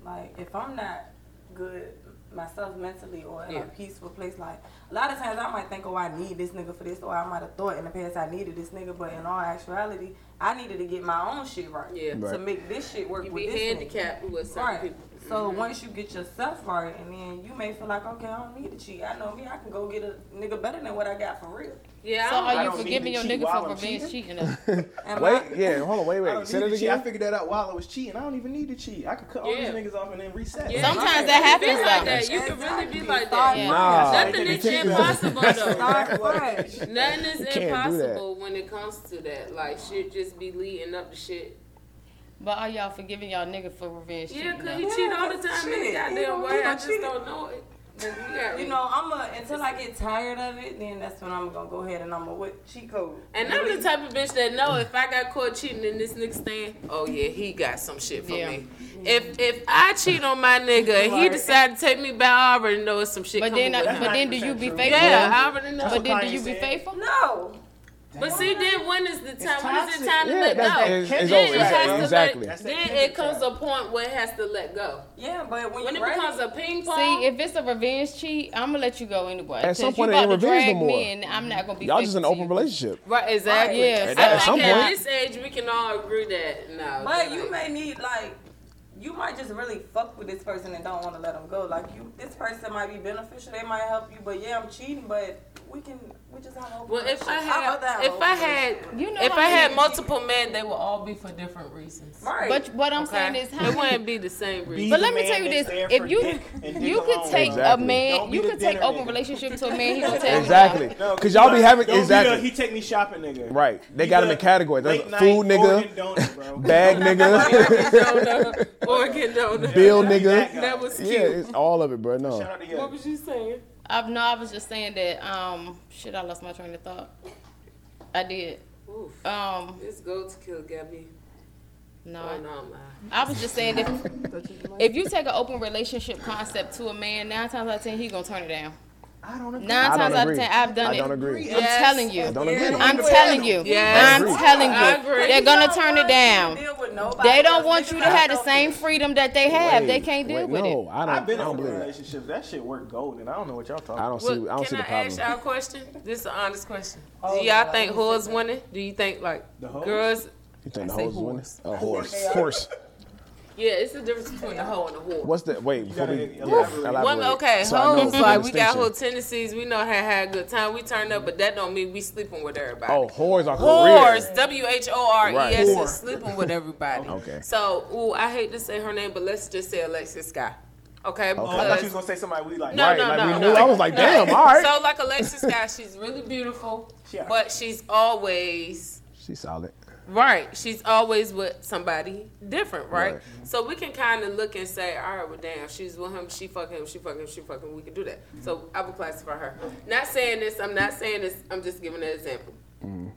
Like if I'm not good myself mentally or in Yeah. a peaceful place, like a lot of times I might think, oh, I need this nigga for this, or I might have thought in the past I needed this nigga, but in all actuality, I needed to get my own shit right, Yeah. to make this shit work You with be this nigga. handicapped with certain Right. people. So once you get yourself right, and then you may feel like, okay, I don't need to cheat. I know me, I can go get a nigga better than what I got for real. yeah, So I are don't, I you don't forgiving your nigga for I'm cheating. cheating? [LAUGHS] Am Wait, I- yeah, hold on, wait, wait. don't Say that to cheat. I figured that out while I was cheating. I don't even need to cheat. I could cut all these niggas off and then reset. Yeah. Sometimes that happens like though. that. You can really be like that. Yeah. Nah. Nothing is impossible though. Nothing is can't do that. impossible when it comes to that. Like shit just be leading up to shit. But are y'all forgiving y'all nigga for revenge Yeah, cheating? cause though? he Yeah, cheat all the time in the goddamn way. I don't just cheat. don't know it. But we got- You know, I'm a until I get tired of it, then that's when I'm gonna go ahead and I'm gonna what cheat code. And I'm the type of bitch that know if I got caught cheating in this nigga stand, oh yeah, he got some shit for Yeah. me. If if I cheat on my nigga and he decide to take me back, I already know it's some shit But then, with but then, do you be faithful? Yeah, I already know. But then, do you be faithful? No. But see, then when is the time? When is toxic. it time to Yeah, let that's- go? it's- it's then over. it has to Exactly. let, then it comes trap. a point where it has to let go. Yeah, but when, When it ready, becomes a ping pong, See, if it's a revenge cheat, I'm gonna let you go anyway. At some 'Cause point, you it about ain't to revenge drag no more. me, and I'm not gonna be. Y'all just an open you. relationship. right? Exactly. Yeah, I At- think at some at point- this age we can all agree that no. but you may need like. You might just really fuck with this person and don't want to let them go. Like you, this person might be beneficial. They might help you, but yeah, I'm cheating. But we can we just have open Well, if I relationship. I'd rather have had, if I had, You know if how I had multiple men, they would all be for different reasons. Right. But what I'm Okay? saying is, how it wouldn't be the same Be reason. But let me tell you this: if you dick and dick you could take Exactly. a man, you could take dinner open nigga. relationship to a man. He gonna tell you Exactly. No, Because y'all be having don't Be exactly. the, he take me shopping, nigga. Right. They He got him the in categories. There's late night food nigga, donut, [LAUGHS] bag nigga, donut, Oregon donut. bill nigga. That was cute. Yeah, it's all of it, bro. No. Shout out to you. What was you saying? I no, I was just saying that. Um, shit, I lost my train of thought. I did. Oof. Um, This go to kill Gabby. no, Oh no, I'm lying. I was just saying if if you take an open relationship concept to a man, nine times out of ten he gonna turn it down. I don't agree. Nine I times out of ten, I've done I it. don't agree. I'm Yes. telling you. I don't agree. I'm telling you. Yes. I'm telling you. They're gonna turn it down. Deal with nobody They don't want you to have the same freedom that they have. they can't deal wait, with no, it. I don't. I've been I in don't open believe that. relationships. That shit worked golden. I don't know what y'all talking I don't about. see. I Well, don't see can the I ask problem. y'all a question? This is an honest question. Oh, Do y'all think let me whores winning? Do you think like The girls? You think the I say hoes winning? horse. A horse. Horse. Yeah, it's the difference between a hoe and a whore. What's the wait? Before gotta we elaborate. yeah, elaborate. Women, okay, So hoes like we got whole tendencies. We know how to have a good time. We turn up, but that don't mean we sleeping with everybody. Oh, whores are Whores, career. W H O R E S, Right. is sleeping with everybody. [LAUGHS] Okay. So, ooh, I hate to say her name, but let's just say Alexis Sky. Okay. Oh, I thought she was gonna say somebody we like. No, Right, no, like no, we no. knew. I was like, damn, [LAUGHS] all right. so like Alexis Sky, she's really beautiful, Yeah. but she's always She's solid. Right. She's always with somebody different, right? Right. So we can kind of look and say, all right, well, damn, she's with him, she fuck him, she fuck him, she fuck him. We can do that. So I would classify her. Not saying this. I'm not saying this. I'm just giving an example. Mm-hmm.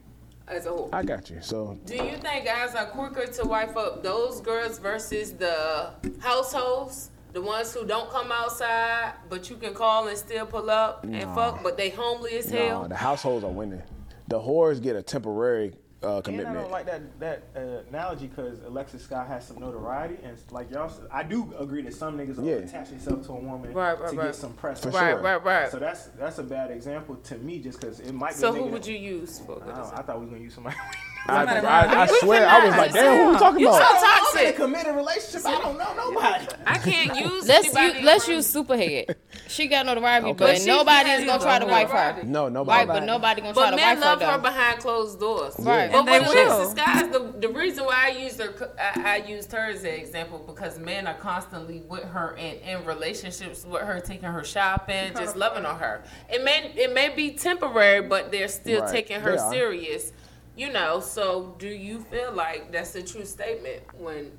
As a whole. I got you. So Do you think guys are quicker to wife up those girls versus the households? The ones who don't come outside, but you can call and still pull up and fuck, but they homely as no, hell. the households are winning. The whores get a temporary uh, And I don't like that that uh, analogy because Alexis Scott has some notoriety, and like y'all, said, I do agree that some niggas will Yeah. attach themselves to a woman Right, right, to right. get some press. For on right, sure. right, right. So that's that's a bad example to me, just because it might. So be a who would that- you use for? I, don't- I thought we was gonna use somebody. [LAUGHS] I, I, I swear, I was like, damn, who we talking You about? so I'm in a toxic. committed relationship. I don't know nobody. I can't [LAUGHS] use. Let's anybody use let's use Superhead. [LAUGHS] She got notoriety, Okay. but But she nobody is gonna try to wife her. No, nobody. Right, but nobody gonna try to wipe her. But men love her her though. behind closed doors. Right. But And they with will. Alexis Guys, the, the reason why I used her, I, I used her as an example because men are constantly with her and in relationships with her, taking her shopping, just loving on her. It may it may be temporary, but they're still Right. taking her They serious. You know. So, do you feel like that's a true statement when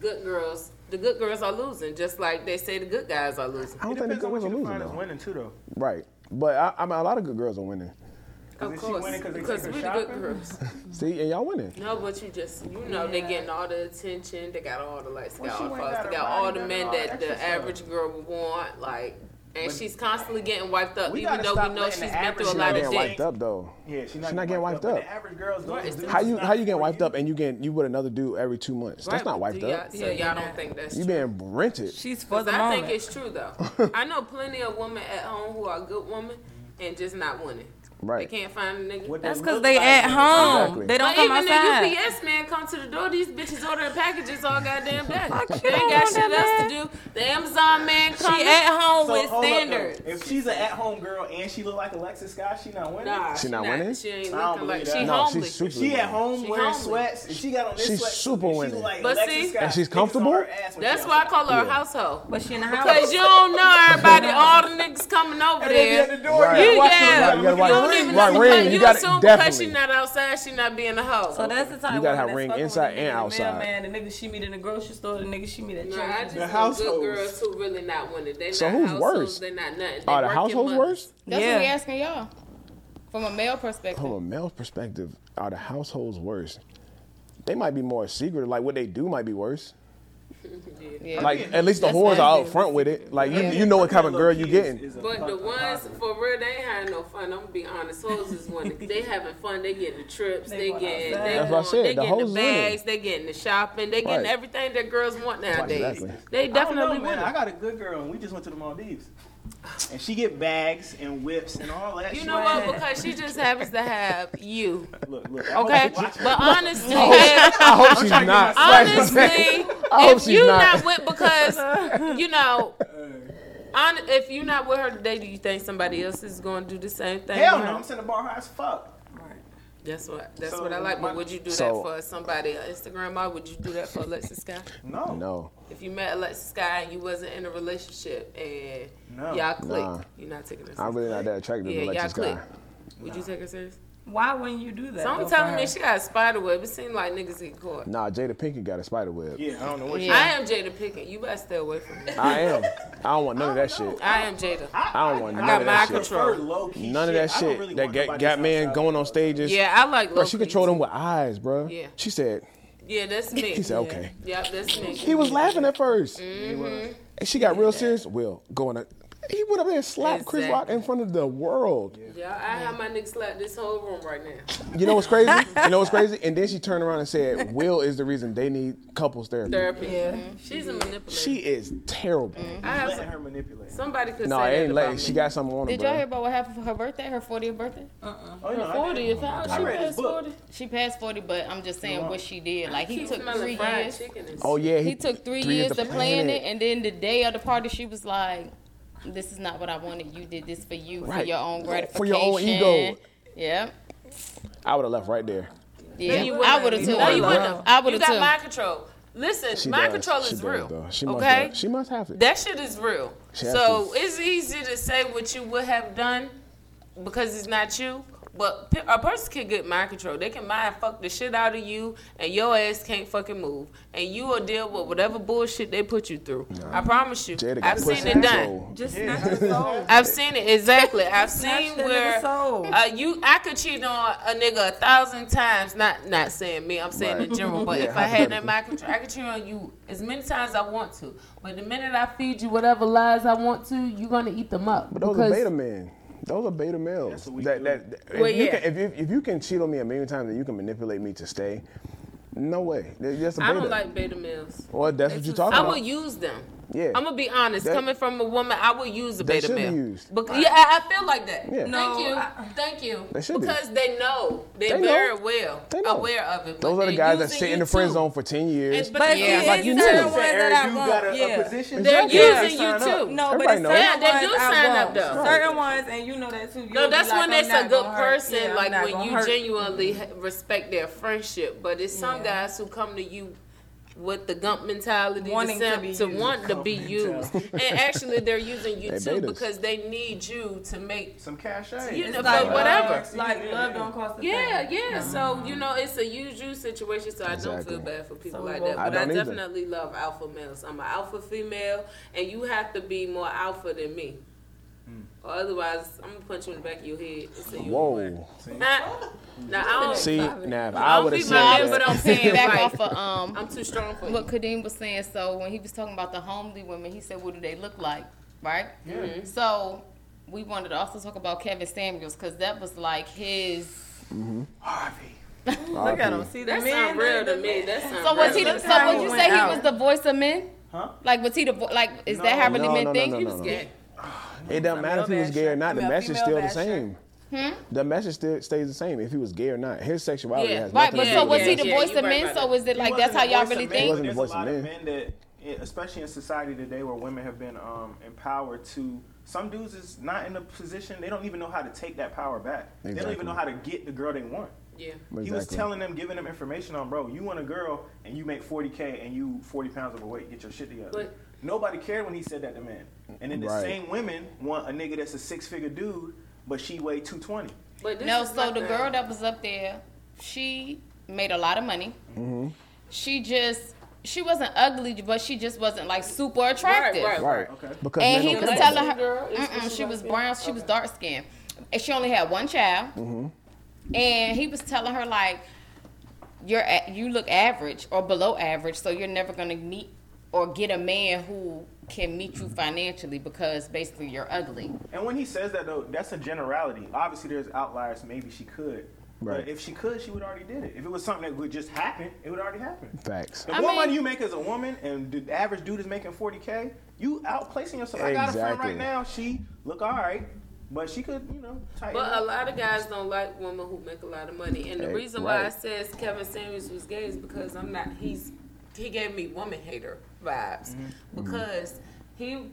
good girls, the good girls are losing, just like they say the good guys are losing? I don't It think the good on girls are losing though. winning too, though. Right, but I, I mean, a lot of good girls are winning. Of course, winning 'cause they because take her we the good girls. [LAUGHS] See, and y'all winning. No, but you just you know they getting all the attention. They got all the lights, they Well, got she all the went got they got all the men that extra the stuff. average girl would want. Like, and But- she's constantly getting wiped up, even though we know she's been through a She's lot not of getting wiped up though. Yeah, she's not, She not getting wiped But up. the average girls don't it's How you how you getting for wiped up and you getting you with another dude every two months? That's not wiped do y'all- up. So Yeah, y'all you're don't think that's You true? being rented. She's for the I moment. think it's true though. [LAUGHS] I know plenty of women at home who are good women and just not winning. Right. They can't find a nigga. What That's because they like. at home. Exactly. They don't But come even outside. the UPS man come to the door, these bitches ordering packages all goddamn day. They ain't got shit else to do. The Amazon man come. She at home So, with hold up, standards. If she's an at-home girl and she look like Alexis Scott, she not winning. Nah, She not winning? She ain't I looking like she that. No, homely. she's super If she at home She wearing homely. sweats, if she got on this She's sweatsuit, super and winning. look like But Alexis see- Scott, And she's comfortable? on her ass when That's why I call her a Yeah. household. But she in the house. Cause you don't know everybody, all the niggas coming over And they be at there. the door, Right. you You, watch yeah, them, Right, you you gotta watch- don't even right, ring, you you gotta- assume because definitely. not outside, she not being a hoe. So that's the type You gotta have ring inside and outside. mailman, the nigga she meet in the grocery store, the nigga she meet at No, church. I just The know households. good girls who really not winning. They So not who's worse? They not nothing. They Are the households worse? That's Yeah. what we asking y'all. From a male perspective. From a male's perspective, are the households worse? They might be more secretive. Like what they do might be worse. Yeah. Like at least the That's whores are nasty. out front with it. Like you, Yeah. you know what kind of girl you getting. is- is a But the ones for real, they ain't having no fun. I'm gonna be honest. Hoes is winning. They having fun. They getting the trips. They They, getting. outside. They, That's what I going, said. they The getting hoes the bags. They getting the shopping. They getting Right. everything that girls want nowadays. Exactly. They I definitely know, man. winning. I got a good girl, and we just went to the Maldives, and she get bags and whips and all that. You shit. know what? Because she just happens to have you. Look, look. I Okay, but honestly, [LAUGHS] [LAUGHS] I if, hope she's not. honestly, if she's you not. not with because you know [LAUGHS] On, if you're not with her today, do you think somebody else is going to do the same thing? Hell no. I'm sitting the bar high as fuck. That's what that's So, what I like. But would you do So- that for somebody on Instagram? Or would you do that for Alexis Sky? No. No. If you met Alexis Sky and you wasn't in a relationship and No. y'all clicked, Nah. you're not taking her. I'm really not that attracted Yeah, to y'all Alexis Guy. click. Would you take her serious? Why wouldn't you do that? Someone though, for telling me she got a spider web. It seemed like niggas get caught. Nah, Jada Pinkett got a spider web. Yeah, I don't know what Yeah. I am Jada Pinkett. You better stay away from me. I am. I don't want none of that shit. I am Jada. I don't want I none got of my that shit. control. prefer low-key None of that I don't shit. really that want got, nobody got man outside going on stages. Yeah, I like. Bro, she controlled him with eyes, bro. Yeah. She said Yeah, that's me. [LAUGHS] he said okay. Yep, that's me. He was laughing at 1st Mm-hmm. And she got real serious. Will going to he went up there and slapped Chris Rock in front of the world. Yeah, I have my nigga slap this whole room right now. You know what's crazy? [LAUGHS] you know what's crazy? And then she turned around and said, "Will is the reason they need couples therapy." Therapy. Yeah. Mhm. She's a manipulator. She is terrible. I have Letting some, her manipulate. somebody could No, say it that ain't about late. She got something on her, Did y'all hear about what happened for her birthday, her 40th birthday? Oh, you know, I Forty. did. If I, I she passed forty. She passed 40, but I'm just saying what she did. Like, he took three years. Oh yeah, He took three, years to plan it. it, and then the day of the party, she was like, "This is not what I wanted. You did this for you, for your own gratification. For your own ego. Yeah, I would have left right there. yeah. you I wouldn't. have You too. No, you wouldn't. I would You got too. mind control. Listen, She mind does. control She is does, real. though. She okay, does. She must have it. that shit is real. She has So it's easy to say what you would have done because it's not you. But a person can get mind control. They can mind fuck the shit out of you, and your ass can't fucking move, and you will deal with whatever bullshit they put you through. I promise you. Jada I've seen it done. control. Just snatch the soul. [LAUGHS] I've seen it exactly. I've seen that where nigga soul. uh, you I could cheat on a nigga a thousand times. Not not saying me. I'm saying Right. in general. But Yeah, if I had that mind control, I could cheat on you as many times as I want to. But the minute I feed you whatever lies I want to, you're gonna eat them up. But those are beta men. Those are beta males. That's what we that, do. that, that- if, Well, you yeah. can, if, you, if you can cheat on me a million times and you can manipulate me to stay, no way. That's just a I beta. don't like beta males. well, that's what you're talking I about. I will use them. Yeah. I'm gonna be honest. That- Coming from a woman, I would use a beta should be male. used. Bec- yeah, I, I feel like that. Yeah. Thank you. I- Thank you. They should be. because they know. They're They know. very well They know. aware of it. Those are the guys that sit in the friend too. zone for 10 years. And- but But Yeah, like it's you certain knew. that I you got a, yeah. a position. They're you using you too. No, but Everybody it's knows. Yeah, they do I sign up, though. Certain ones, and you know that too. No, that's when I'm it's a good person, like when you genuinely respect their friendship. But it's some guys who come to you with the gump mentality Wanting to, to be to want to be used, and [LAUGHS] actually they're using you They too betas. because they need you to make. Some cash out. You It's know, like, but whatever. uh, like love don't cost a Yeah, thing. yeah. So you know, it's a use you situation. So I don't feel bad for people So like that. both- I But I, don't either. definitely love alpha males. I'm an alpha female, and you have to be more alpha than me. Or otherwise, I'm gonna punch you in the back of your head. and say you Whoa. Nah, nah, I don't. See, now if I I don't would have be said my man, but I'm saying Back right. off of um, I'm too strong for you. what Kadeem was saying. So when he was talking about the homely women, he said, "What do they look like?" Right. Mm-hmm. So we wanted to also talk about Kevin Samuels because that was like his. Harvey. [LAUGHS] Look at him. See the That men. sound real to me. That sound So was he? The, so would you went say he was the voice of men? Huh? Like was he the vo- like? Is that how really No, men no, no, think? no, He no, was no. Gay. it doesn't matter if he was gay or not. The message female still the basher. same. The message still stays the same if he was gay or not. His sexuality Yeah. has Right, nothing but to Yeah, so do was he the voice you of right men? about So that. is it like that's how y'all really men, He think? wasn't There's the voice a of lot of men. men that, especially in society today, where women have been um, empowered to. Some dudes is not in a position. They don't even know how to take that power back. They don't even know how to get the girl they want. Yeah. He was telling them, giving them information on, bro. You want a girl and you make 40k and you 40 pounds overweight. Get your shit together. But- Nobody cared when he said that to men. And then the Right. same women want a nigga that's a six figure dude, but she weighed 220. But this No, is so the thing. girl that was up there, she made a lot of money. Mm-hmm. She just she wasn't ugly, but she just wasn't like super attractive. right. Right. Okay. Because And he was care. telling her, Girl, is- Mm-mm, she was brown, she was dark skinned, and she only had one child. Mm-hmm. And he was telling her like, you're a- you look average or below average, so you're never gonna meet or get a man who can meet you financially because basically you're ugly. And when he says that though, that's a generality. Obviously, there's outliers. Maybe she could, Right. but if she could, she would already did it. If it was something that would just happen, it would already happen. Facts. The I more mean- money you make as a woman, and the average dude is making 40k, you outplacing yourself. Exactly. I got a friend right now. She look all right, but she could, you know, tighten But a lot of guys don't like women who make a lot of money, and the Hey, reason why I right. says Kevin Samuels was gay is because I'm not. He's he gave me woman hater vibes Mm-hmm. because he.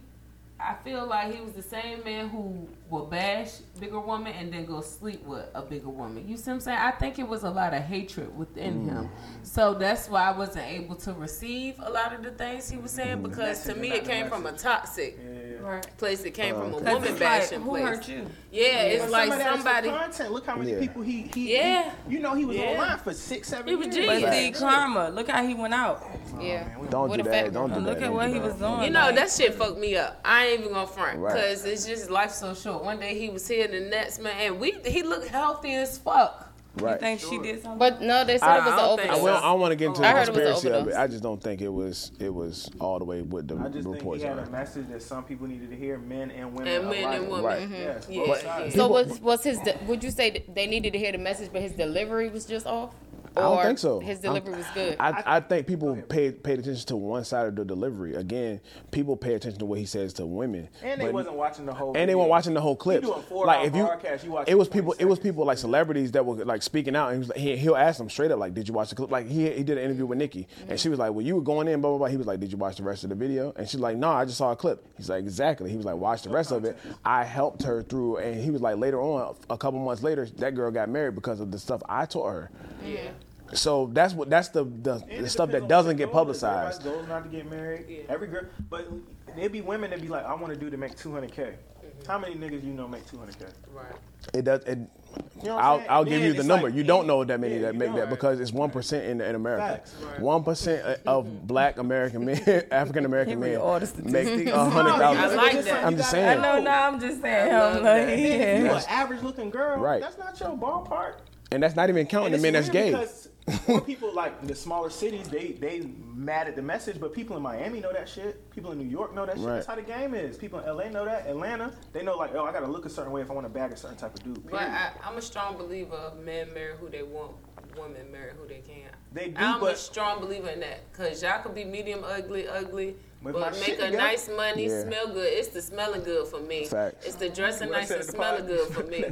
I feel like he was the same man who will bash bigger woman and then go sleep with a bigger woman. You see what I'm saying? I think it was a lot of hatred within mm. him. So that's why I wasn't able to receive a lot of the things he was saying mm. because to me it came from a toxic Right. place. It came uh, from a woman it's like, bashing who place. hurt you? Yeah, it's But like some of that's for somebody. content. Look how many Yeah. people he he. Yeah. he- you know he was Yeah. online for six seven He was years. genius. But Right. see, karma. Look how he went out. Oh, yeah. Don't do that. don't do girl. that. Look at Don't what he was doing. You know that shit fucked me up. I ain't even gonna front Right. because it's just life so short. One day he was here, in the next man, and we he looked healthy as fuck. You Right. think she did something? But no, they said I- it was an don't I, overdose. will, I don't want to get into I the heard it was an of it. I just don't think it was it was all the way with the reports. I just think he had are. a message that some people needed to hear, men and women. And men and women. Right. Mm-hmm. Yes, Yeah, both yeah. So was was his? de- Would you say they needed to hear the message, but his delivery was just off? I don't think so. His I'm- delivery was good. I, I think people paid paid attention to one side of the delivery. Again, people pay attention to what he says to women. And they but- wasn't watching the whole. and they weren't watching the whole clip. like if you, broadcast, you watch it was 20 people. It was people like celebrities that were like speaking out, and he, he'll ask them straight up like, "Did you watch the clip?" Like he he did an interview with Nikki, and mm-hmm. she was like, "Well, you were going in, blah blah blah." He was like, "Did you watch the rest of the video?" And she's like, "No, I just saw a clip." He's like, "Exactly." He was like, "Watch the rest of it." I helped her through, and he was like, later on, a couple months later, that girl got married because of the stuff I taught her. Yeah. So that's what that's the the, the stuff that doesn't get publicized. Everybody goes not to get married. Yeah. Every girl, but there'd be women that be like, I want to do to make 200k. Mm-hmm. How many niggas you know make 200k? Right. It does. It, You know I'm I'll. I'll give you the number. like, you don't know that many yeah, that make don't. that because it's one percent in, in America. Facts. One percent of [LAUGHS] Black American men, [LAUGHS] African American men, all make a hundred I thousand. like that. I'm just You I know. Now I'm just saying. I love I'm like, that. You yeah. an average looking girl, Right. That's not your ballpark. And that's not even counting the men that's gay. because more [LAUGHS] people like the smaller cities, they they mad at the message, but people in Miami know that shit. People in New York know that shit. Right. That's how the game is. People in LA know that. Atlanta, they know like, oh, I gotta look a certain way if I want to bag a certain type of dude. But period. I, I'm a strong believer of men marry who they want, women marry who they can't. They do, I'm a strong believer in that because y'all could be medium ugly, ugly, With but make a together. nice money, Yeah. smell good. It's the smelling good for me. Facts. It's the dressing nice and smelling good for [LAUGHS] me.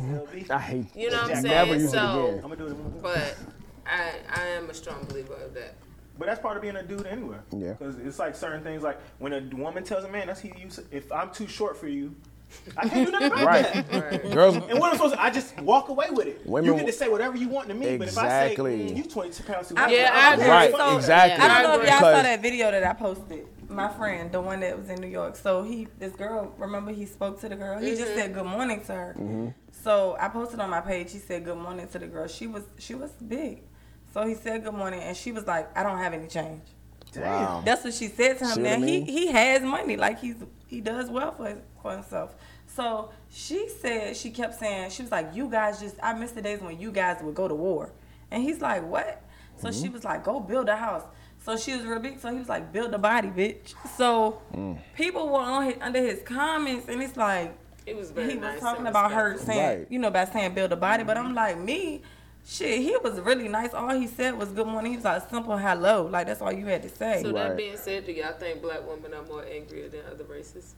I hate. You know what I'm saying? use So- I'm gonna do it. But I, I am a strong believer of that. But that's part of being a dude anyway. Yeah. Because it's like certain things, like when a woman tells a man, "That's he use." If I'm too short for you, I can't do nothing about Right. that. [LAUGHS] Right. Girls, And what I'm supposed to, I just walk away with it. Women you get to say whatever you want to me, but if I say, mm, you 22 pounds too I- much, Yeah, I'm I like, right? fuck Exactly. I don't know if y'all saw that video that I posted. My friend, the one that was in New York. So he, this girl, remember he spoke to the girl. He just said good morning to her. So I posted on my page. He said good morning to the girl. She was she was big. So he said good morning, and she was like, I don't have any change. Wow. That's what she said to him. See what I Now mean? he he has money, like he's he does well for his, for himself. So she said she kept saying she was like, "You guys just I miss the days when you guys would go to war," and he's like, "What?" So Mm-hmm. she was like, "Go build a house." So she was real big. So he was like, "Build a body, bitch." So Mm. people were on his, under his comments, and it's like It was very he was nice talking about her saying, Right. you know, about saying build a body. But I'm like, me, shit, he was really nice. All he said was good morning. He was like simple hello. Like that's all you had to say. So Right. that being said, do y'all think black women are more angrier than other races?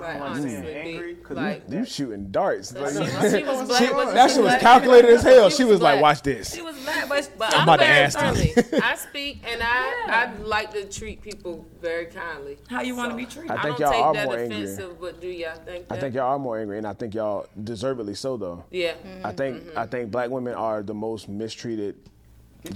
Like honestly, angry, be, 'cause like You shooting darts. she, Like, she was black. she- that shit was calculated as hell. She She was was like, watch this. She was black, but, But I'm I'm, about to ask them. friendly. [LAUGHS] I speak and I I like to treat people very kindly. how you want to So, be treated? I I, think don't y'all take are that more angry. but do y'all think that? I think y'all are more angry, and I think y'all deservedly so though. yeah. I think I mm-hmm. think black women are the most mistreated your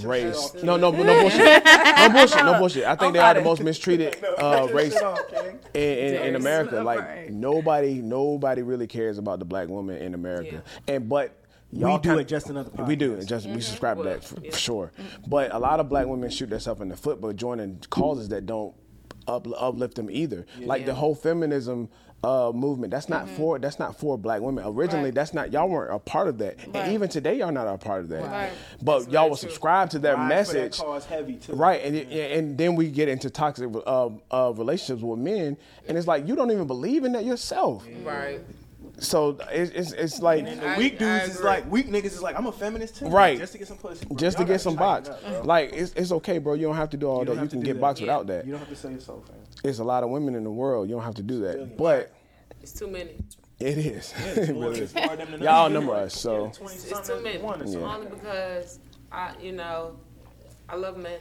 race. off, No, no, no bullshit. No bullshit. No bullshit. I think they are the most mistreated uh, race Shit off, King. in, in, in America. Like nobody, nobody really cares about the black woman in America. And but y'all do kind- it just another We do. it Just we subscribe to that for, yeah. for sure. But a lot of black women shoot themselves in the foot, but joining causes that don't up, uplift them either. Like the whole feminism. Uh, movement that's not for that's not for black women originally Right. that's not y'all weren't a part of that Right. and even today y'all not a part of that Right. but y'all will true. subscribe to that Ride for that message cause heavy too. Right, and and then we get into toxic uh, uh, relationships with men, and it's like you don't even believe in that yourself. Right. So it's it's, it's like And the I- weak I dudes is like weak niggas is like I'm a feminist too. Right. Just to get some pussy. bro. just to Y'all get some box. up. Like it's it's okay, bro. You don't have to do all You that. You can get that. box Yeah. without that. You don't have to sell yourself. soul, fam. It's a lot of women in the world. You don't have to do that, but It's too many. it is. It's [LAUGHS] It really it's is. than Y'all number. number us, so- Yeah, 20 It's too many. one or something. Yeah. Only because I, you know, I love men.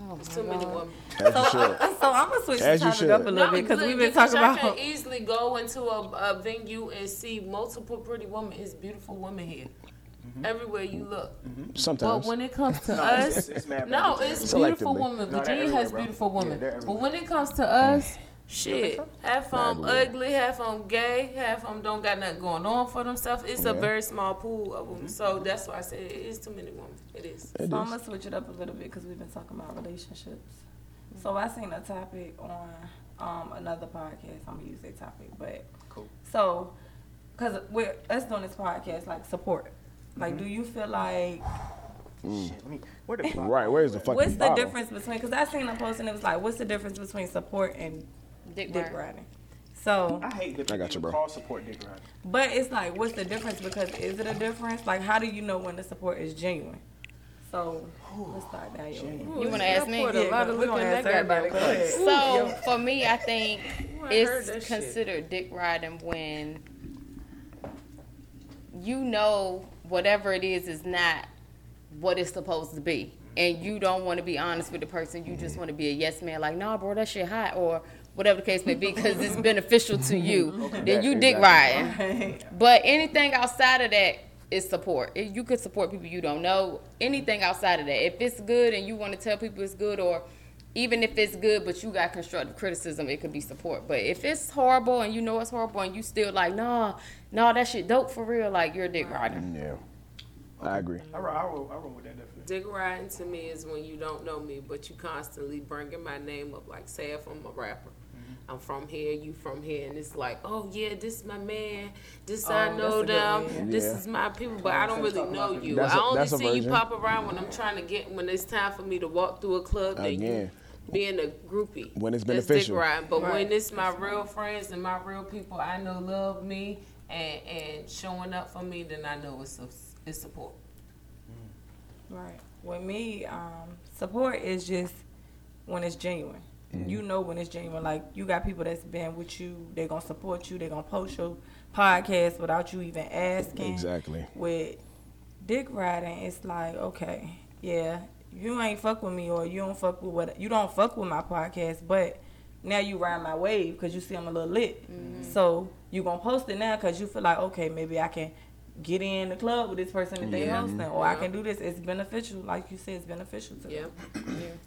Oh, It's too many women. As you should. Uh, so I'm gonna switch As the you topic up a little bit because we've been talking I about. can easily go into a, a venue and see multiple pretty women. It's beautiful women here. Mm-hmm. Everywhere you look. Mm-hmm. But Sometimes. But when it comes to [LAUGHS] it's- us, it's- it's mad no, it's beautiful Selectively. women. No, Virginia has bro. beautiful Yeah, women. they're but when it comes to us, shit, half them everywhere. ugly, half of them gay, half of them don't got nothing going on for themselves. It's a very small pool of them. Mm-hmm. So that's why I said it is too many women. It is. It So I'm gonna switch it up a little bit because we've been talking about relationships. So I seen a topic on um, another podcast. I'm gonna use that topic, but Cool. so because we're us doing this podcast like support. Like, do you feel like mm. Shit, let me, where the? [LAUGHS] Right, where's the fucking what's the bottle? difference between? Because I seen a post and it was like, what's the difference between support and Dick, dick riding. riding? So, I hate that I got people you, bro. call support dick riding. but it's like, what's the difference? Because is it a difference? Like, how do you know when the support is genuine? So let's start there. yo. You want to ask me? poured a lot of we gonna ask everybody. goddamn Go ahead. So for me, I think [LAUGHS] I heard that it's shit. considered dick riding when you know whatever it is is not what it's supposed to be. And you don't want to be honest with the person. You just want to be a yes man, like, nah, bro, that shit hot, or whatever the case may be, because it's beneficial to you. [LAUGHS] Then you dick riding. But anything outside of that is support. You could support people you don't know. Anything outside of that. If it's good and you want to tell people it's good, or even if it's good but you got constructive criticism, it could be support. But if it's horrible and you know it's horrible and you still like, nah, nah, that shit dope for real, like you're a dick rider. Yeah. I agree. I roll, I roll, I roll with that definition. Dick riding to me is when you don't know me, but you constantly bringing my name up. Like, say if I'm a rapper, Mm-hmm. I'm from here, you from here, and it's like, oh yeah, this is my man, this Oh, I know them, this Yeah. is my people, but I don't really know you. That's I a- only that's a see you pop around when I'm trying to get when it's time for me to walk through a club. Then Again. You being a groupie When it's That's beneficial. Dick riding. But when it's my real friends and my real people I know love me and and showing up for me, then I know it's a, it's support. Right. With me, um, support is just when it's genuine. Mm-hmm. You know when it's genuine. Like you got people that's been with you. They're gonna support you. They're gonna post your podcast without you even asking. Exactly. With dick riding, it's like okay, yeah, you ain't fuck with me or you don't fuck with what you don't fuck with my podcast, but now you ride my wave because you see I'm a little lit. Mm-hmm. So you gonna post it now because you feel like okay, maybe I can get in the club with this person that they Yeah. hosting, or I can do this. It's beneficial, like you said, it's beneficial to [CLEARS THROAT] Yeah. them.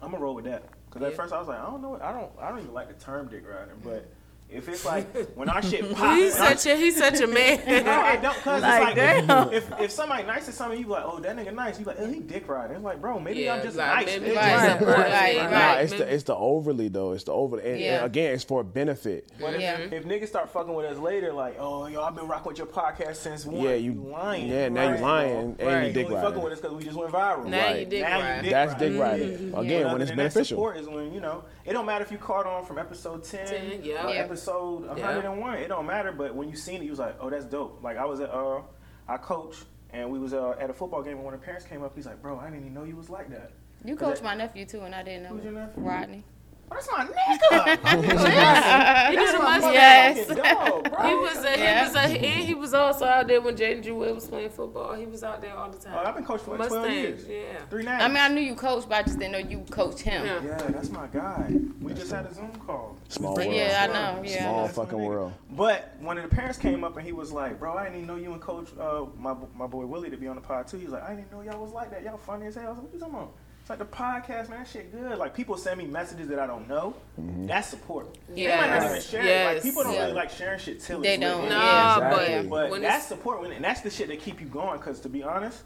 I'm gonna roll with that. Cause at first I was like, I don't know, I don't, I don't even like the term dick riding, but mm-hmm. If it's like when our shit [LAUGHS] pops, He's such a he's such a man. [LAUGHS] no, I don't. Cause Like, it's like damn. if, if, if somebody nice to something, you be like, oh that nigga nice. You be like, oh he dick riding. It's like, bro, maybe Yeah, I'm just like, nice. maybe It's Right, just- Right, right, right, right. Nah, it's the it's the overly though. It's the over. And, Yeah. and again, it's for benefit. But if, Yeah. if niggas start fucking with us later, like, oh, yo, I've been rocking with your podcast since one. Yeah, you- lying. yeah, now you lying bro. and you dick only riding. fucking with us because we just went viral. Now Right. you dick riding. That's dick riding. Again, when it's beneficial. support is when you know it don't matter if you caught on from episode ten, 10, yeah. or Yeah. episode one hundred and one. It don't matter. But when you seen it, you was like, oh, that's dope. Like I was at uh, I coach and we was uh, at a football game and when the parents came up, he's like, bro, I didn't even know you was like that. You coach my nephew too, and I didn't know. Who's your nephew? Rodney. That's my nigga. He did a mustache. Yes. Dog, bro. He was a, Yeah. he was a, and he was also out there when Jaden Jewell was playing football. He was out there all the time. Oh, I've been coaching for like twelve years. yeah. Three nines. I mean, I knew you coached, but I just didn't know you coached him. Yeah. Yeah, that's my guy. We just had a Zoom call. Small world. Yeah, I know, yeah. Small That's fucking world. But when the parents came up and he was like, "Bro, I didn't even know you and Coach uh, my my boy Willie to be on the pod too." He was like, "I didn't even know y'all was like that. Y'all funny as hell." I was like, "What you talking about?" It's like the podcast, man. That shit good. Like people send me messages that I don't know. Mm-hmm. That's support. Yeah. They might not even Yes. share. it. Like people don't Yeah. really like sharing shit till They it's lit. don't. No, Yeah, exactly. But when that's support, and that's the shit that keep you going. Because to be honest,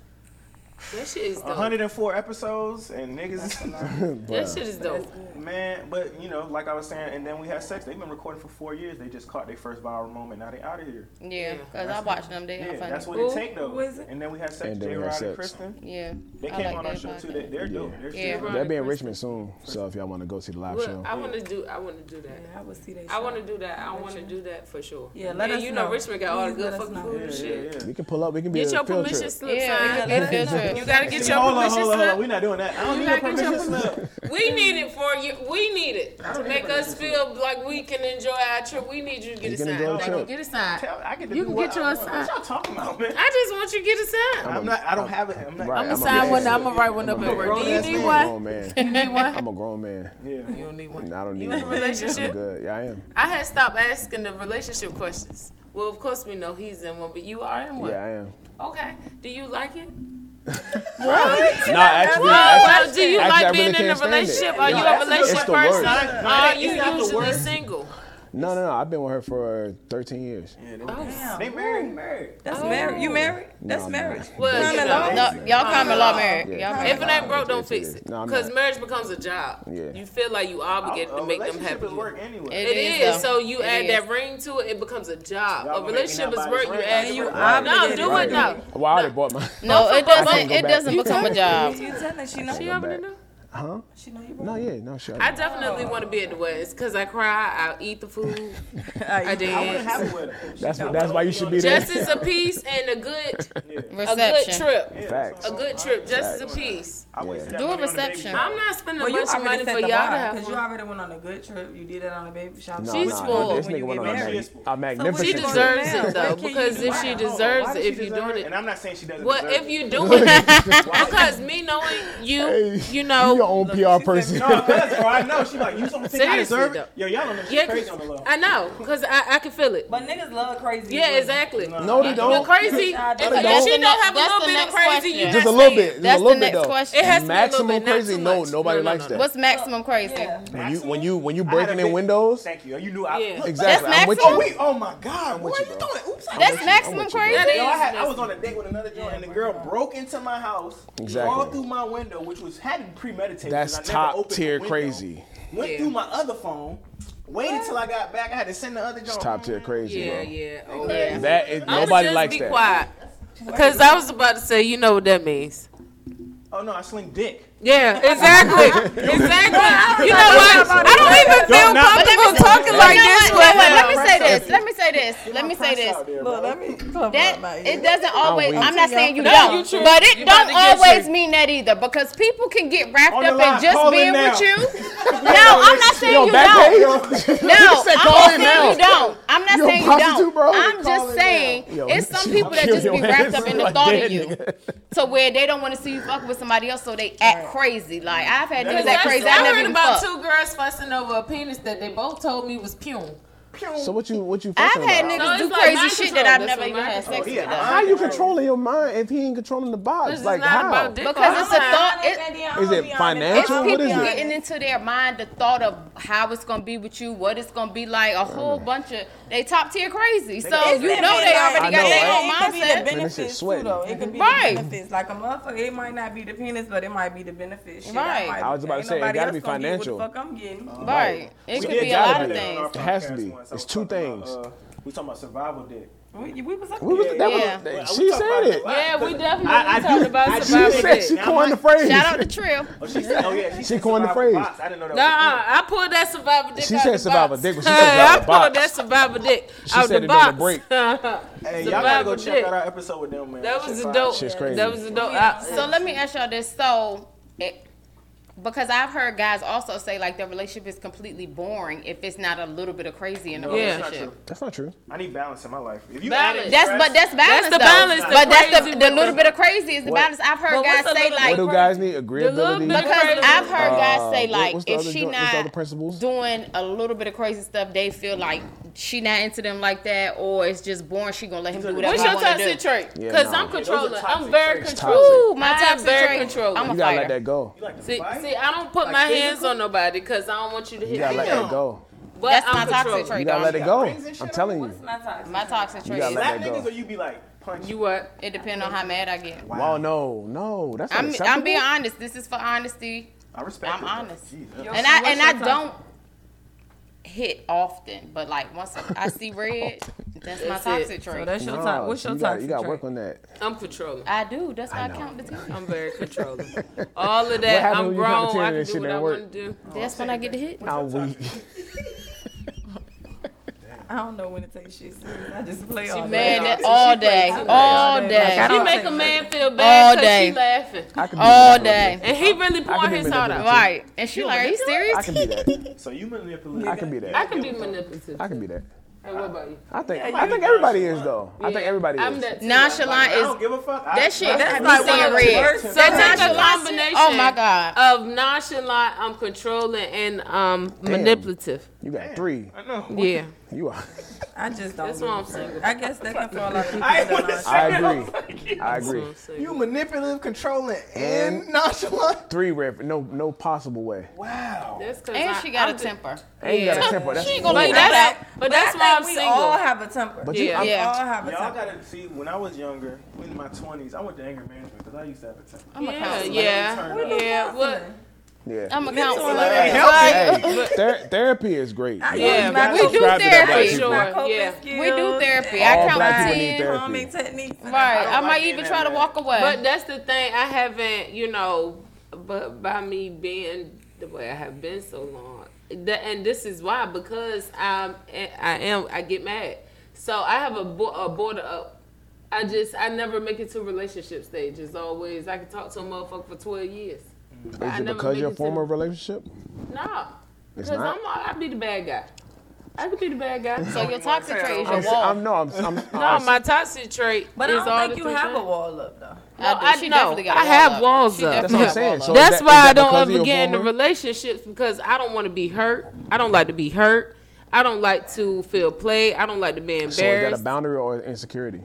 that shit is dope. 104 episodes and niggas. [LAUGHS] That shit is dope. Man, but you know, like I was saying, and then we had sex. They've been recording for four years. They just caught their first viral moment. Now they out of here. Yeah, because I watched them. They Yeah, are funny. that's what Who? it take though. Who is it? And then we had sex. J. Rod and. Kristen. yeah, They came like on our that show too. They, they're dope. Yeah. They're Yeah. still They'll be in Richmond soon. So if y'all want to go see the live Well, show, I want to do. I want to do that. Yeah, I would see that. I want to do that. I want to do that for sure. Yeah, let and us you know, know. Richmond got all the good fucking food Yeah, and yeah, shit. we can pull up. We can be Get a your field permission trip. slip Yeah, slip. You gotta get your hold permission on, hold slip. On, We're not doing that. I don't you need a permission slip. We need it for you. We need it to make us feel like we can enjoy our trip. We need you to get you a sign. They can get a sign. Tell, I get you can get your sign. What y'all talking about, man? I just want you to get a sign. I'm not. I don't have it. I'm not. I'm gonna sign one. I'm gonna write one up at work. Do you need one? [LAUGHS] You need one? I'm a grown man. Yeah. You don't need one. I don't need. You in a relationship? Good. Yeah, I am. I had stopped asking the relationship questions. Well, of course we know he's in one, but you are in one. Yeah, I am. Okay. Do you like it? What? no, actually, actually, do you actually, like being in a relationship? It. Are you a relationship person? Are you usually single? No, no, no. I've been with her for 13 years. Yeah, they, oh, damn. they married. married. That's oh. married. You married? That's no, marriage. Well, common law. No, y'all common law married. Yeah. If it ain't broke, don't fix it. Because no, marriage becomes a job. Yeah. You feel like you obligated to make them happy. Work anyway. it, it is. is. So you it add is. that ring to it, it becomes a job. Y'all a relationship is work. You add and you obligated. No, do it now. Well, I already bought my. No, [LAUGHS] it doesn't. It doesn't become a job. You telling she know? She already know. Huh? She know you. No, yeah, no, sure. I definitely want to be at the West because I cry, I'll eat the food, [LAUGHS] I, dance. I have. That's what, that's why you should be there. Justice a peace and a good, a good trip. Yeah, Facts. A good trip, just as a piece. I Do a reception. I'm not spending a bunch of money for y'all to have. Because you already went on a good trip. You did that on a baby shower. No, She's full. This nigga went on a, mag- a magnificent She deserves it though because if she deserves it, if you're doing it. And I'm not saying she doesn't. Well, if you do it, [LAUGHS] because me knowing you, you know, your own PR person. No, that's right. I know. She like, you don't think deserve it? Yo, y'all don't know. yeah, crazy on the low. I know, because I, I can feel it. But niggas love crazy. Yeah, women. exactly. No, they don't. The crazy. No, don't. She don't have a little bit of crazy, you Just a little bit. That's the next question. It has Maximum crazy. No, nobody likes that. What's maximum crazy? When you when you when you breaking in windows. Thank you. You knew I exactly. I'm. Oh wait. Oh my God. What you doing? Oops. That's maximum crazy. I was on a date with another girl, and the girl broke into my house, crawled through my window, which was hadn't premeditated meditate. That's top tier crazy. Went yeah. through my other phone. Waited till I got back. I had to send the other. It's top tier crazy, yeah, bro. Yeah, oh, yeah. That is, nobody just likes be that. Quiet. Because I was about to say, you know what that means. Oh no, I sling dick. Yeah, exactly. [LAUGHS] exactly. You know what? I don't even feel comfortable talking like this. Let me say this. Let me say this. Let me say this. Look, let me that it doesn't always. I'm not saying you don't, but it don't always mean that either because people can get wrapped up in just being with you. [LAUGHS] No, I'm not saying you don't. [LAUGHS] No, I'm not saying you don't. I'm not saying you don't. I'm just saying it's some people that just be wrapped up in the thought of you, to where they don't want to see you fuck with somebody else, so they act crazy. Like I've had niggas that crazy. I, I heard about two girls fussing over a penis that they both told me was pune. So what you what you? I've had niggas do crazy shit that I've never even had sex with. How you controlling your mind if he ain't controlling the box? Like how? Because it's a thought. Is it financial? It's people getting into their mind the thought of how it's gonna be with you, what it's gonna be like, a whole mm. bunch of they top tier crazy. So you know they already got their own mindset. Benefits too, though. It could be right. the benefits. Like a motherfucker, it might not be the penis, but it might be the benefits. Shit, right. I was about to say it gotta be financial. Fuck, I'm getting. Right. It could be a lot of things. It has to be. So it's two things. About, uh, we talking about survival dick. We, we was talking about. That yeah. She said it. Yeah, we definitely I, I talked do, about survival she said, She now coined the phrase. Shout out to Trill. oh, she said, oh yeah, she, she coined the phrase. Box. I didn't know that. Nah, I pulled that survival dick. She said [LAUGHS] survival dick, she said I pulled that survival dick out the box. break. [LAUGHS] Hey, y'all gotta go check out our episode with them, man. That was dope. That was dope. So let me ask y'all this. So because I've heard guys also say like their relationship is completely boring if it's not a little bit of crazy in the no, relationship. That's not, true. I need balance in my life. If you balance. that's but that's balance. That's the balance. But that's the, the little bit of crazy is the what? balance. I've heard guys say like. What do guys need agreeability? Because I've heard guys uh, say like uh, if she not doing a little bit of crazy stuff, they feel like she not into them like that, or it's just boring. She gonna let him do whatever. What's your toxic trait? Because I'm controlling. I'm very controlling. My toxic trait. I'm a fighter. You gotta let that go. See. See, I don't put like my physical? hands on nobody because I don't want you to hit you gotta me. Let it go. But That's I'm my toxic trait. You gotta let it go. I'm telling you. My toxic, my toxic trait. You gotta let that go. niggas or you be like. Punch. You what? It depends on how mad I get. Wow, oh, no, no, that's I'm, I'm being honest. This is for honesty. I respect. I'm it, honest, and I and I don't hit often, but like once I see [LAUGHS] red, that's my toxic it. So trait. that's your Nah, type. What's your you gotta, you gotta work on that. I'm controlling. I do. That's why I, know. count the [LAUGHS] ten. I'm very controlling. [LAUGHS] All of that, I'm when you count to grown. I and can do what I work? want to do. That's when I get to hit. How we? I don't know when to take shit serious. I just play She all day. She all plays day, all day. all Like, I day, She make a man feel bad all day. she laughing. I can be all day. And he really I pouring his heart out. Right. And she like, are you serious? I can be that. So you manipulate. I can be that. I can be manipulative. I can be that. Hey, what about you? I think Yeah, I think everybody is though. I think Yeah, everybody I'm is. that too. Nonchalant I is don't give a fuck. I- that shit. I- That's That's like one the red. worst So That a nonchalant- combination. Oh my god. Of nonchalant, I'm controlling, and um manipulative. You got three. I know. Yeah. You are. I just don't. That's do why I'm single. I guess that can fall off I that want to are say I agree. I agree. You manipulative, controlling, and, And- nonchalant. Three red. No, no possible way. Wow. That's cause And I, she got I'm a the- temper. And you got a temper. That's She ain't gonna But leave that's, that out. but that's why I'm think single. We all have a temper. But you- Yeah. Yeah. all have a Y'all temper. gotta see. When I was younger, in my twenties, I went to anger management because I used to have a temper. I'm a yeah, counselor. yeah, What the yeah. What? Yeah. I'm a counselor. help me. Hey, ther- therapy is great. I Yeah, use we do coping- Subscribe to that, black therapy. Sure, yeah. We do therapy. I All count black to people need ten. therapy. calming techniques. Right. don't I might even try to walk away. But that's the thing. I haven't, you know, but by me being the way I have been so long, that, and this is why because I'm, I am, I get mad. So I have a, bo- a border up. I just, I never make it to relationship stage. It's always I can talk to a motherfucker for twelve years. But Is it because make you're it a to former relationship? No. It's because not? I'm, I be the bad guy. I could be the bad guy. so your toxic trait is I'm, your wall. I'm no, I'm, I'm, [LAUGHS] no, my toxic trait But is I all don't think you have a wall up though. No, I do. I She know. definitely got a I wall have up. walls She up. definitely That's what I'm saying. up. So- That's that- why is I don't because ever get into former? relationships because I don't want to be hurt. I don't like to be hurt. I don't like to feel played. I don't like to be embarrassed. So is that a boundary or insecurity?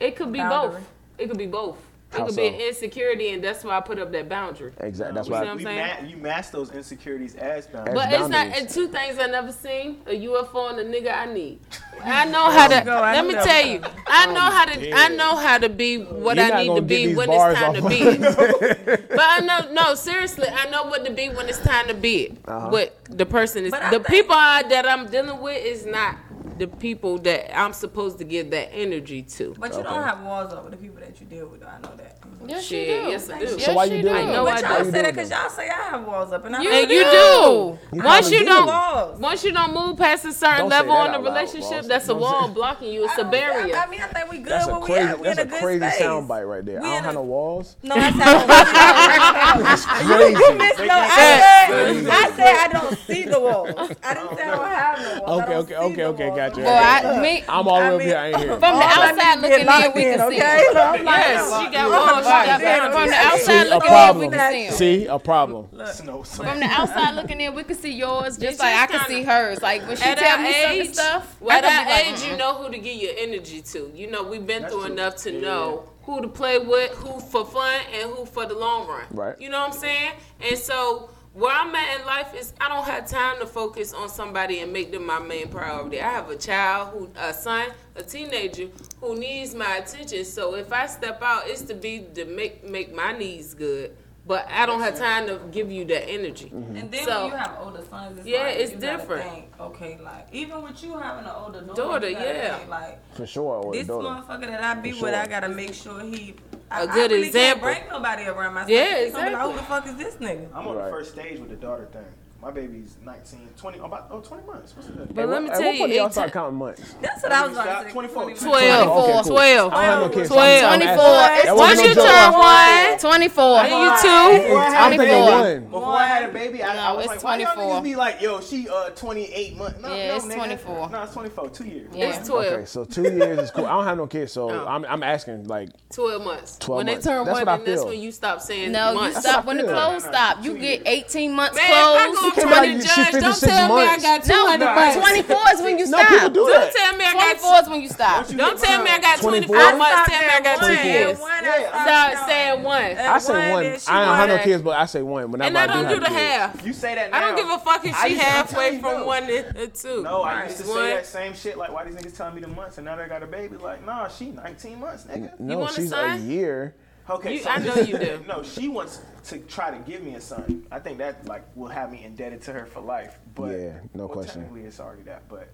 it could be Boundary. both. It could be both. It could so? be an insecurity, and that's why I put up that boundary. Exactly. That's You why. see what I'm saying? ma- you mask those insecurities as boundaries. But That's it's not. And two things I never seen: a UFO and a nigga I need. I [LAUGHS] know how to. go, I let me that tell you. I know how to. I know how to be what You're I need gonna be when it's time to be it. [LAUGHS] [LAUGHS] But I know. No, seriously, I know what to be when it's time to be it. Uh-huh. What the person is. But The think- people I, that I'm dealing with is not the people that I'm supposed to give that energy to. But you don't have walls over the people that you deal with. Though. I know that. Yes, Shit, you do. yes, I do. Yes, So why you doing do. I know But I y'all say You that because y'all say I have walls up, and I You And you do. You Once you do. don't, Walls. once you don't move past a certain Don't level that in a loud, relationship, that's a wall blocking you. It's I a don't- barrier. I mean, I think we good That's a crazy. We That's a a good crazy space. soundbite right there. We I don't have no walls. No, [LAUGHS] I said I don't Crazy. No, I said, I said I don't see the walls. I didn't say I don't have no walls. I Okay, okay, okay, the okay, walls. Boy, I, me, I'm all I over mean- here. I ain't here. from the outside looking get in, we can in, see okay? them. So I'm like, Yes, she got walls. She got boundaries. From the outside a looking in, we problem. can see them. See, a problem. Snow, From the outside looking in, we can see yours just It's like I can kinda- see hers. Like when she tell me some stuff, I at can our be like, age, you mm. know who to give your energy to. You know, we've been That's through true. enough to Yeah. know who to play with, who for fun, and who for the long run. Right. You know what I'm saying? And so where I'm at in life is I don't have time to focus on somebody and make them my main priority. I have a child who a son, a teenager who needs my attention. So if I step out, it's to be to make make my needs good. But I don't have time to give you that energy. Mm-hmm. And then So- when you have older sons, it's Yeah, like, it's you different. Think, okay, like even with you having an older daughter, Daughter, yeah. think, like For sure. This daughter. motherfucker that I be For with, sure. I gotta make sure he I, A good I really example. Can't bring nobody around my son. Yeah, He exactly. Like, Who the fuck is this nigga? I'm on Right. the first stage with the daughter thing. My baby's 19, 20, about oh, 20 months. What's it? But let me At tell what you, point do y'all it start counting months? That's what I was about Stop, to say. 24. 20 12, Okay, cool. 12. I don't have no kids. 12. I'm- I'm 24. asking- Once wasn't you turn joke. one, 24. and you two, Before I had a baby. Before I had a baby, I, No, I was it's like, why y'all 24. niggas be like, yo, she uh 28 months? No, Yeah, no, it's nigga. 24. No, it's 24, two years. Yeah. it's 12. Okay, so two years is cool. I don't have no kids, so Oh. I'm, I'm asking like 12 months. 12 when months. they turn That's one, what I then that's when you stop saying No, you stop when the clothes No, no, stop. You get 18 months Man, if I clothes. Go up can't to like the she judge, don't 56 tell me I got No, 200 no, months. 24 is when you no people stop. do Don't that. tell me I got 24 is when you stop. Once you Don't tell me I got 24? 24 months. Tell me I got two 24. years. Yeah, Stop saying one. I say one. I don't have no kids, but I say one. Whenever And I I don't do do the half. You say that now. I don't give a fuck if I she used halfway you, from no. one to uh, two. No, I used to say that same shit. Like, why these niggas telling me the months and now they got a baby? Like, nah, she 19 months, nigga. No, want a she's a year. Okay, you, so I know you do. [LAUGHS] No, she wants to try to give me a son. I think that like will have me indebted to her for life. But yeah, no well, question. Technically, it's already that, but.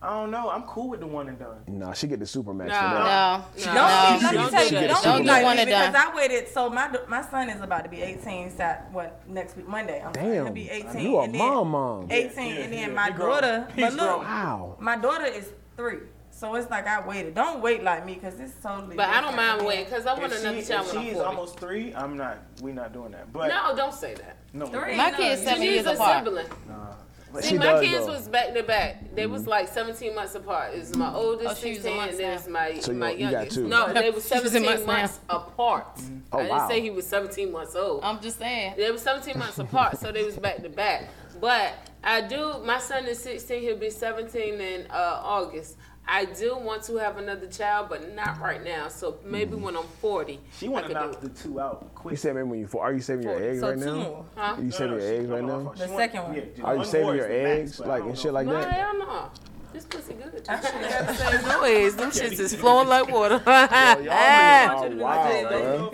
I don't know. I'm cool with the one and done. Nah, she get the supermax. No, no, no, no. Let me tell you, don't, don't get one done. Because I waited. So my my son is about to be 18. Sat what next week Monday. I'm Damn, gonna be 18. You a mom, mom. 18, yeah, yeah, and then yeah, my daughter. But look, wow. My daughter is three. So it's like I waited. Don't wait like me because it's totally. But I don't mind waiting because I want if another she, child. She's almost three, I'm not. We're not doing that. But no, don't say that. No, three, my no, kids seven years apart. Sibling. Nah. See, my kids though. was back to back. They mm-hmm. was like 17 months apart. Is my oh, oldest oh, 16, and then it's my so my youngest. You no, they [LAUGHS] were 17 months, months apart. Mm-hmm. Oh, I didn't wow. say he was 17 months old. I'm just saying they were 17 months apart, so they was back to back. But I do. My son is 16. He'll be 17 in uh, August. I do want to have another child, but not right now. So maybe mm. when I'm 40. She want to knock the two out quick. You said maybe when you are forty, are you saving 40. your eggs so right two now? Huh? Are you saving no, no, your eggs right now? The second one. Yeah, are you saving your eggs max, like and shit like no, that? Hell no. This pussy good. I should have said no eggs. Them shits is [LAUGHS] flowing like water. Yo, [LAUGHS] you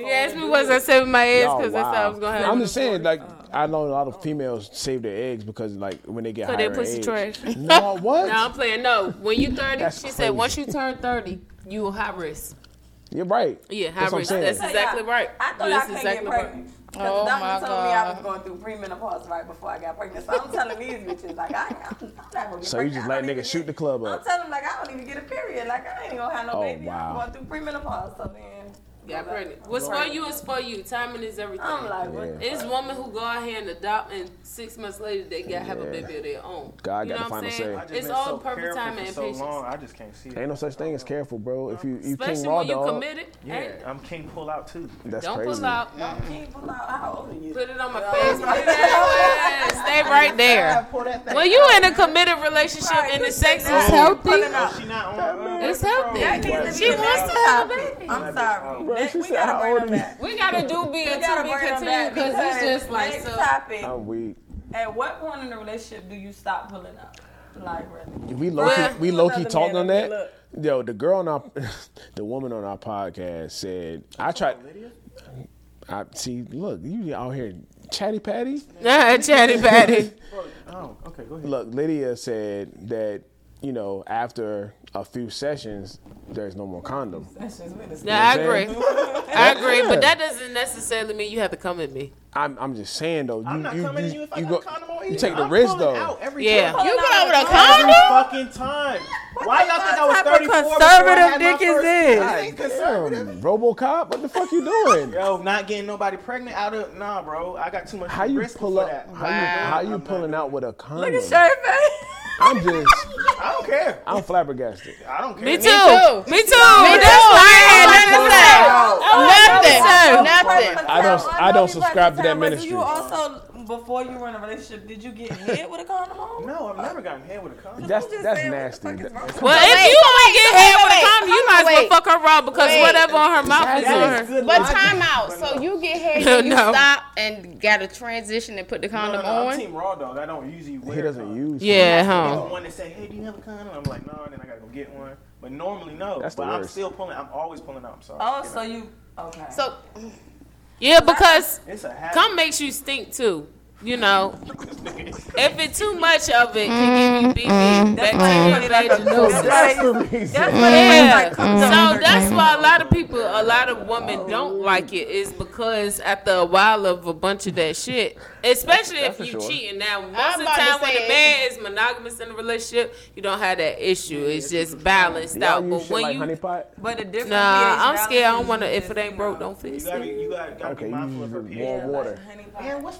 asked me, was I saving my eggs because that's how I was gonna have. I'm just saying, like, oh. I know a lot of females save their eggs because like when they get so they pussy age. trash. [LAUGHS] No, [LAUGHS] what? no, I'm playing. No, when you 30, That's she crazy. said once you turn 30, you will high risk. You're right. Yeah, high That's risk. That's exactly right. I thought That's I couldn't exactly get pregnant. Right. Because oh the doctor told me I was going through premenopause right before I got pregnant. So I'm telling these bitches, like, I, I'm not going to get So you just let niggas shoot the club up. I'm telling them, like, I don't even get a period. Like, I ain't going to have no oh, baby. Wow. I'm going through premenopause. So then got pregnant. What's for you is for you. Timing is everything. I'm like, what? Yeah. It's women who go out here and adopt, and six months later they got yeah. have a baby of their own. God you got know the final saying? say. It's all so perfect timing and so patience. Long, I just can't see it. Ain't no such thing as careful, bro. If you, you especially King Raw when you dog, committed. Yeah, I'm King pull out too. That's Don't crazy. pull out. No, King pull out. How old are you? Put it on my face. Stay right there. When you in a committed relationship and the sex is healthy, uh, it's healthy. She wants to have a baby. I'm sorry. She we said, We gotta do be a to be continued because it's just like so. Topic, I'm weak. At what point in the relationship do you stop pulling up? Like? We low key, we low key on that. Look. Yo, the girl on our, [LAUGHS] the woman on our podcast said, "I tried." I see. Look, you out here, chatty patty. Yeah, [LAUGHS] chatty patty. [LAUGHS] oh, okay. Go ahead. Look, Lydia said that you know, after a few sessions, there's no more condom. Sessions, yeah, I agree. [LAUGHS] I agree, but that doesn't necessarily mean you have to come with me. I'm, I'm just saying though. You, I'm not you, coming you, to you if I you got go, condom on. You take the I'm risk though. Out every yeah, time. you get out with a condom every fucking time. Why y'all think I was 34 conservative dick is this? Ain't conservative. Damn, RoboCop, what the fuck you doing? Yo, not getting nobody pregnant out of nah, bro. I got too much how you risk pull up, for that. How wow. you how you pulling out with a condom? Look at Sherman. I'm just. I don't care. I'm flabbergasted. I don't care. Me too. Me too. Me too. Me too. Me too. Me too. Me too. Me too nothing. Nothing. I don't. I don't subscribe to that ministry. You also before you were in a relationship, did you get hit with a condom? No, I've never gotten hit with a condom. That's that's nasty. Well, if you want to get hit with a condom, you might as well fuck her raw because whatever on her mouth is on her. But time out. So you get hit, [LAUGHS] and you stop and got to transition and put the condom on. Team raw though. I don't usually wear. He doesn't use. Yeah, huh? The one that say, "Hey, do you have a condom?" I'm like, "No," and then I gotta go get one. But normally, no. That's but I'm still pulling. I'm always pulling out. I'm sorry. Oh, so you Okay. So yeah, because come makes you stink too you know, if it's too much of it, can give you BV. That's why they yeah. So that's why a lot of people, a lot of women don't like it, is because after a while of a bunch of that shit, especially that's, that's if you sure. cheating. Now, most of the time when a man is monogamous in a relationship, you don't have that issue. It's just balanced out. But when like you, but the difference. Nah, I'm scared. I don't want to. If it ain't broke, don't fix it. You gotta, you gotta, be mindful of her water.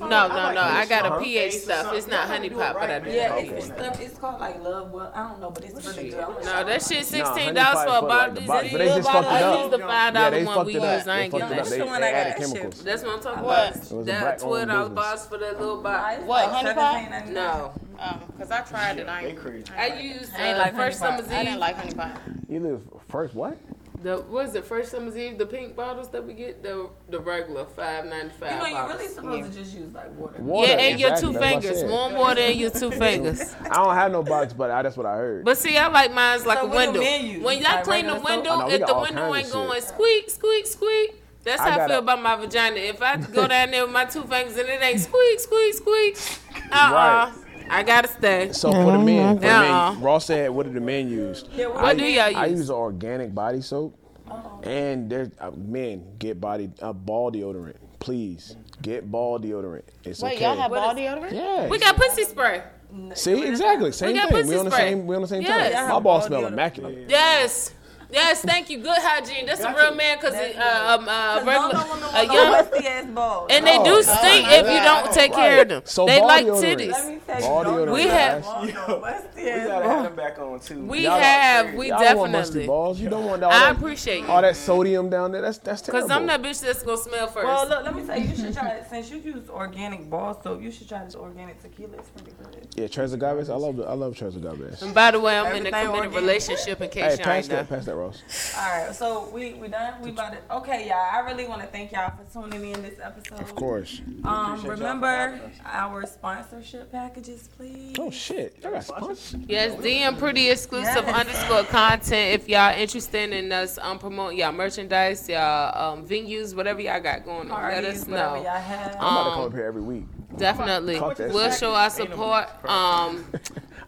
No, no, no. I got a pH stuff. It's not honey pot, but I do. Yeah, it's stuff. It's called like love. Well, I don't know, but it's really good. No, that shit sixteen dollars for a bottle. The little bottles. I they the five dollar one we use. it up. That's the one I got. That's what I'm talking about. That twelve dollar box for that little bottle. What honey pot? No. Oh, um, cause I tried it. I, I used uh, I like first summer's eve. I didn't like honey pot. You live first what? The what is it? First summer's eve, the pink bottles that we get, the the regular five ninety five. You know, you're really supposed yeah. to just use like water. water yeah, and exactly. your two fingers, warm water and your two [LAUGHS] fingers. I don't have no box, but I, that's what I heard. But see, I like mine's like so a window. When y'all like clean the window, if the window ain't going shit. squeak, squeak, squeak. That's I how I feel about my vagina. If I go [LAUGHS] down there with my two fingers and it ain't squeak, squeak, squeak, uh uh-uh. uh right. I gotta stay. So for the men, for the Uh-uh. men, Ross said, "What did the men use?" Yeah, what What I, do y'all use? I use? use organic body soap, and there's uh, men get body uh, ball deodorant. Please get ball deodorant. It's Wait, okay. y'all have What ball is- deodorant? yeah. We got pussy spray. See exactly same got thing. pussy We on the spray. same. We on the same Yes. time. My balls ball smell immaculate. Yes. Yes, thank you. Good hygiene. That's a Got real you. man because uh, um, uh, regular, don't no woman a want no young, musty ass balls. and they Oh, do stink if you don't take care of them. So they like titties. Let me tell you, don't deodorant, no We have- want no musty We gotta balls. have them back on too. We Y'all have, we Y'all don't want musty definitely. balls. You don't want all I that. appreciate you. all that sodium down there. That's that's terrible. Cause I'm that bitch that's gonna smell first. Well, look, let me say, you should try. Since you use organic ball soap, you should try this organic tequila. It's pretty good. Yeah, Tres Agaves. I love the, I love Tres Agaves. and by the way, I'm in a committed organic. relationship. In Hey, case y'all pass ain't know. that, pass that, Ross. All right, so we we done. We about to. Okay, y'all. I really want to thank y'all for tuning in this episode. Of course. Um, remember for having us. our sponsorship packages, please. Oh shit, y'all got sponsors. Yes, DM pretty exclusive Yes. underscore content. If y'all interested in us um promoting y'all merchandise, y'all um venues, whatever y'all got going on, let us know. y'all have. I'm about to come Um, up here every week. Definitely, we'll show our support. Um,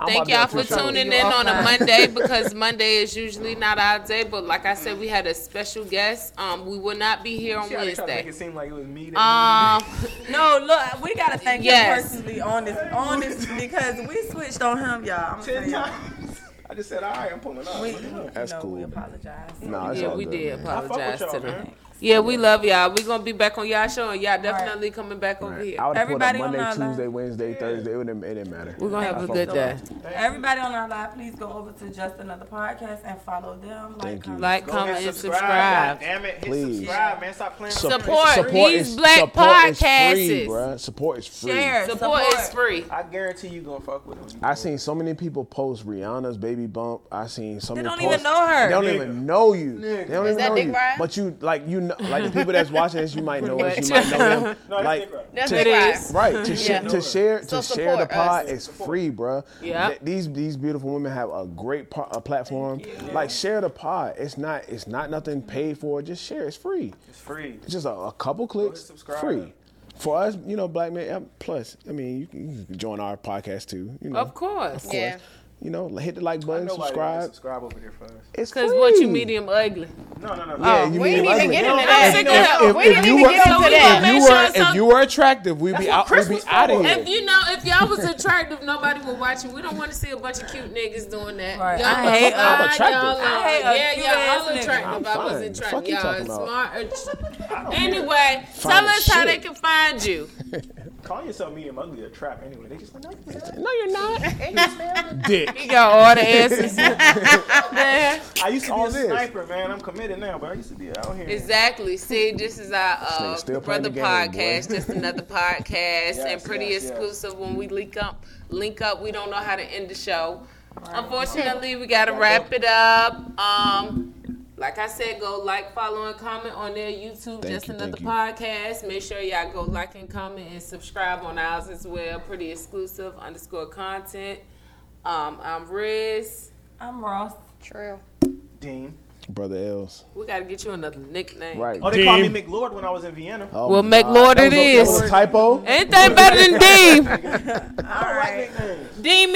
thank y'all for to a show. tuning in on a. Monday because Monday is usually not our day. But like I said, we had a special guest. Um, we will not be here on She already to make Wednesday. it seem like it was me. That Um, [LAUGHS] No, look, we gotta thank Yes. him personally on this, on this because we switched on him, y'all. I'm ten saying, y'all. times. I just said, all right, I'm pulling up. We, Look it up. That's you know, cool. We apologize. Nah, it's yeah, all we good, did man. I fuck with apologize y'all, to them. man. Yeah, we love y'all. We gonna be back on y'all show, and y'all definitely coming back over here. I would have put up Everybody on Monday, our line. Tuesday, Wednesday, Thursday. It didn't, it didn't matter. We're gonna have a I good day. Everybody on our live, please go over to Just Another Podcast and follow them. Like, you. comment, Like, Go comment, ahead, and God subscribe. damn it, hit Please. subscribe, man. Stop playing. Sup- Support. He's is, Black support is free, Podcasts. bruh. Support is free. Share. Support is free. I guarantee you gonna fuck with him. I seen so many people post Rihanna's baby bump. I seen so They many. don't posts- even know her. They don't Nigga. even know you. They don't even know you. But you like you know [LAUGHS] like the people that's watching this, you might know us. You might know them. [LAUGHS] No, it's like That's to- Dick Right to share Yeah. to share So to share the support pod us. is free, bruh. Yeah. Th- These these beautiful women have a great po- a platform. Like share the pod. It's not it's not nothing paid for. Just share. It's free. It's free. It's just a, a couple clicks. Free. For us, you know, Black Man. um, Plus, I mean, you can, you can join our podcast too. You know, Of course. Of course. Yeah. You know, hit the like button, Nobody subscribe. Subscribe over there for us. It's Cause what you medium ugly. No, no, no. Yeah, Oh, you we didn't even ugly. get into I'm that. sick of If- if- we didn't you even were, get into that. if you were, if you were attractive, we'd be out, we'd be out of here. If you know, if y'all was attractive, nobody would watch you. We don't want to see a bunch of cute niggas doing that. Right. Y'all, I hate- fine, I'm uh, attractive. Y'all, I hate a yeah, cute y'all all attractive. I'm was attractive. Fuck you Y'all talking smart. Anyway, tell us how they can find you. [LAUGHS] Calling yourself medium ugly a trap anyway. They just like, no, you're not. No, you're not. [LAUGHS] Dick. [LAUGHS] You got all the answers. Man. [LAUGHS] I used to be all a this. sniper, man. I'm committed now, but I used to be out here. Exactly. See, this is our uh, still playing brother the game, podcast, boy. just another podcast, and pretty yes, yes. exclusive. When we link up, link up, we don't know how to end the show. Unfortunately, we gotta wrap it up. Um, like I said, go like, follow, and comment on their YouTube. Thank just you, another thank you. podcast. Make sure y'all go like and comment and subscribe on ours as well. Pretty exclusive underscore content. Um, I'm Riz. I'm Ross. True. Dean. Brother Els. We gotta get you another nickname. Right. Oh, they called me McLord when I was in Vienna. Oh Well, my make God. Lord That it was a- that is. was a typo. Anything better than Dean? [LAUGHS] All right. don't like nicknames. Dean me.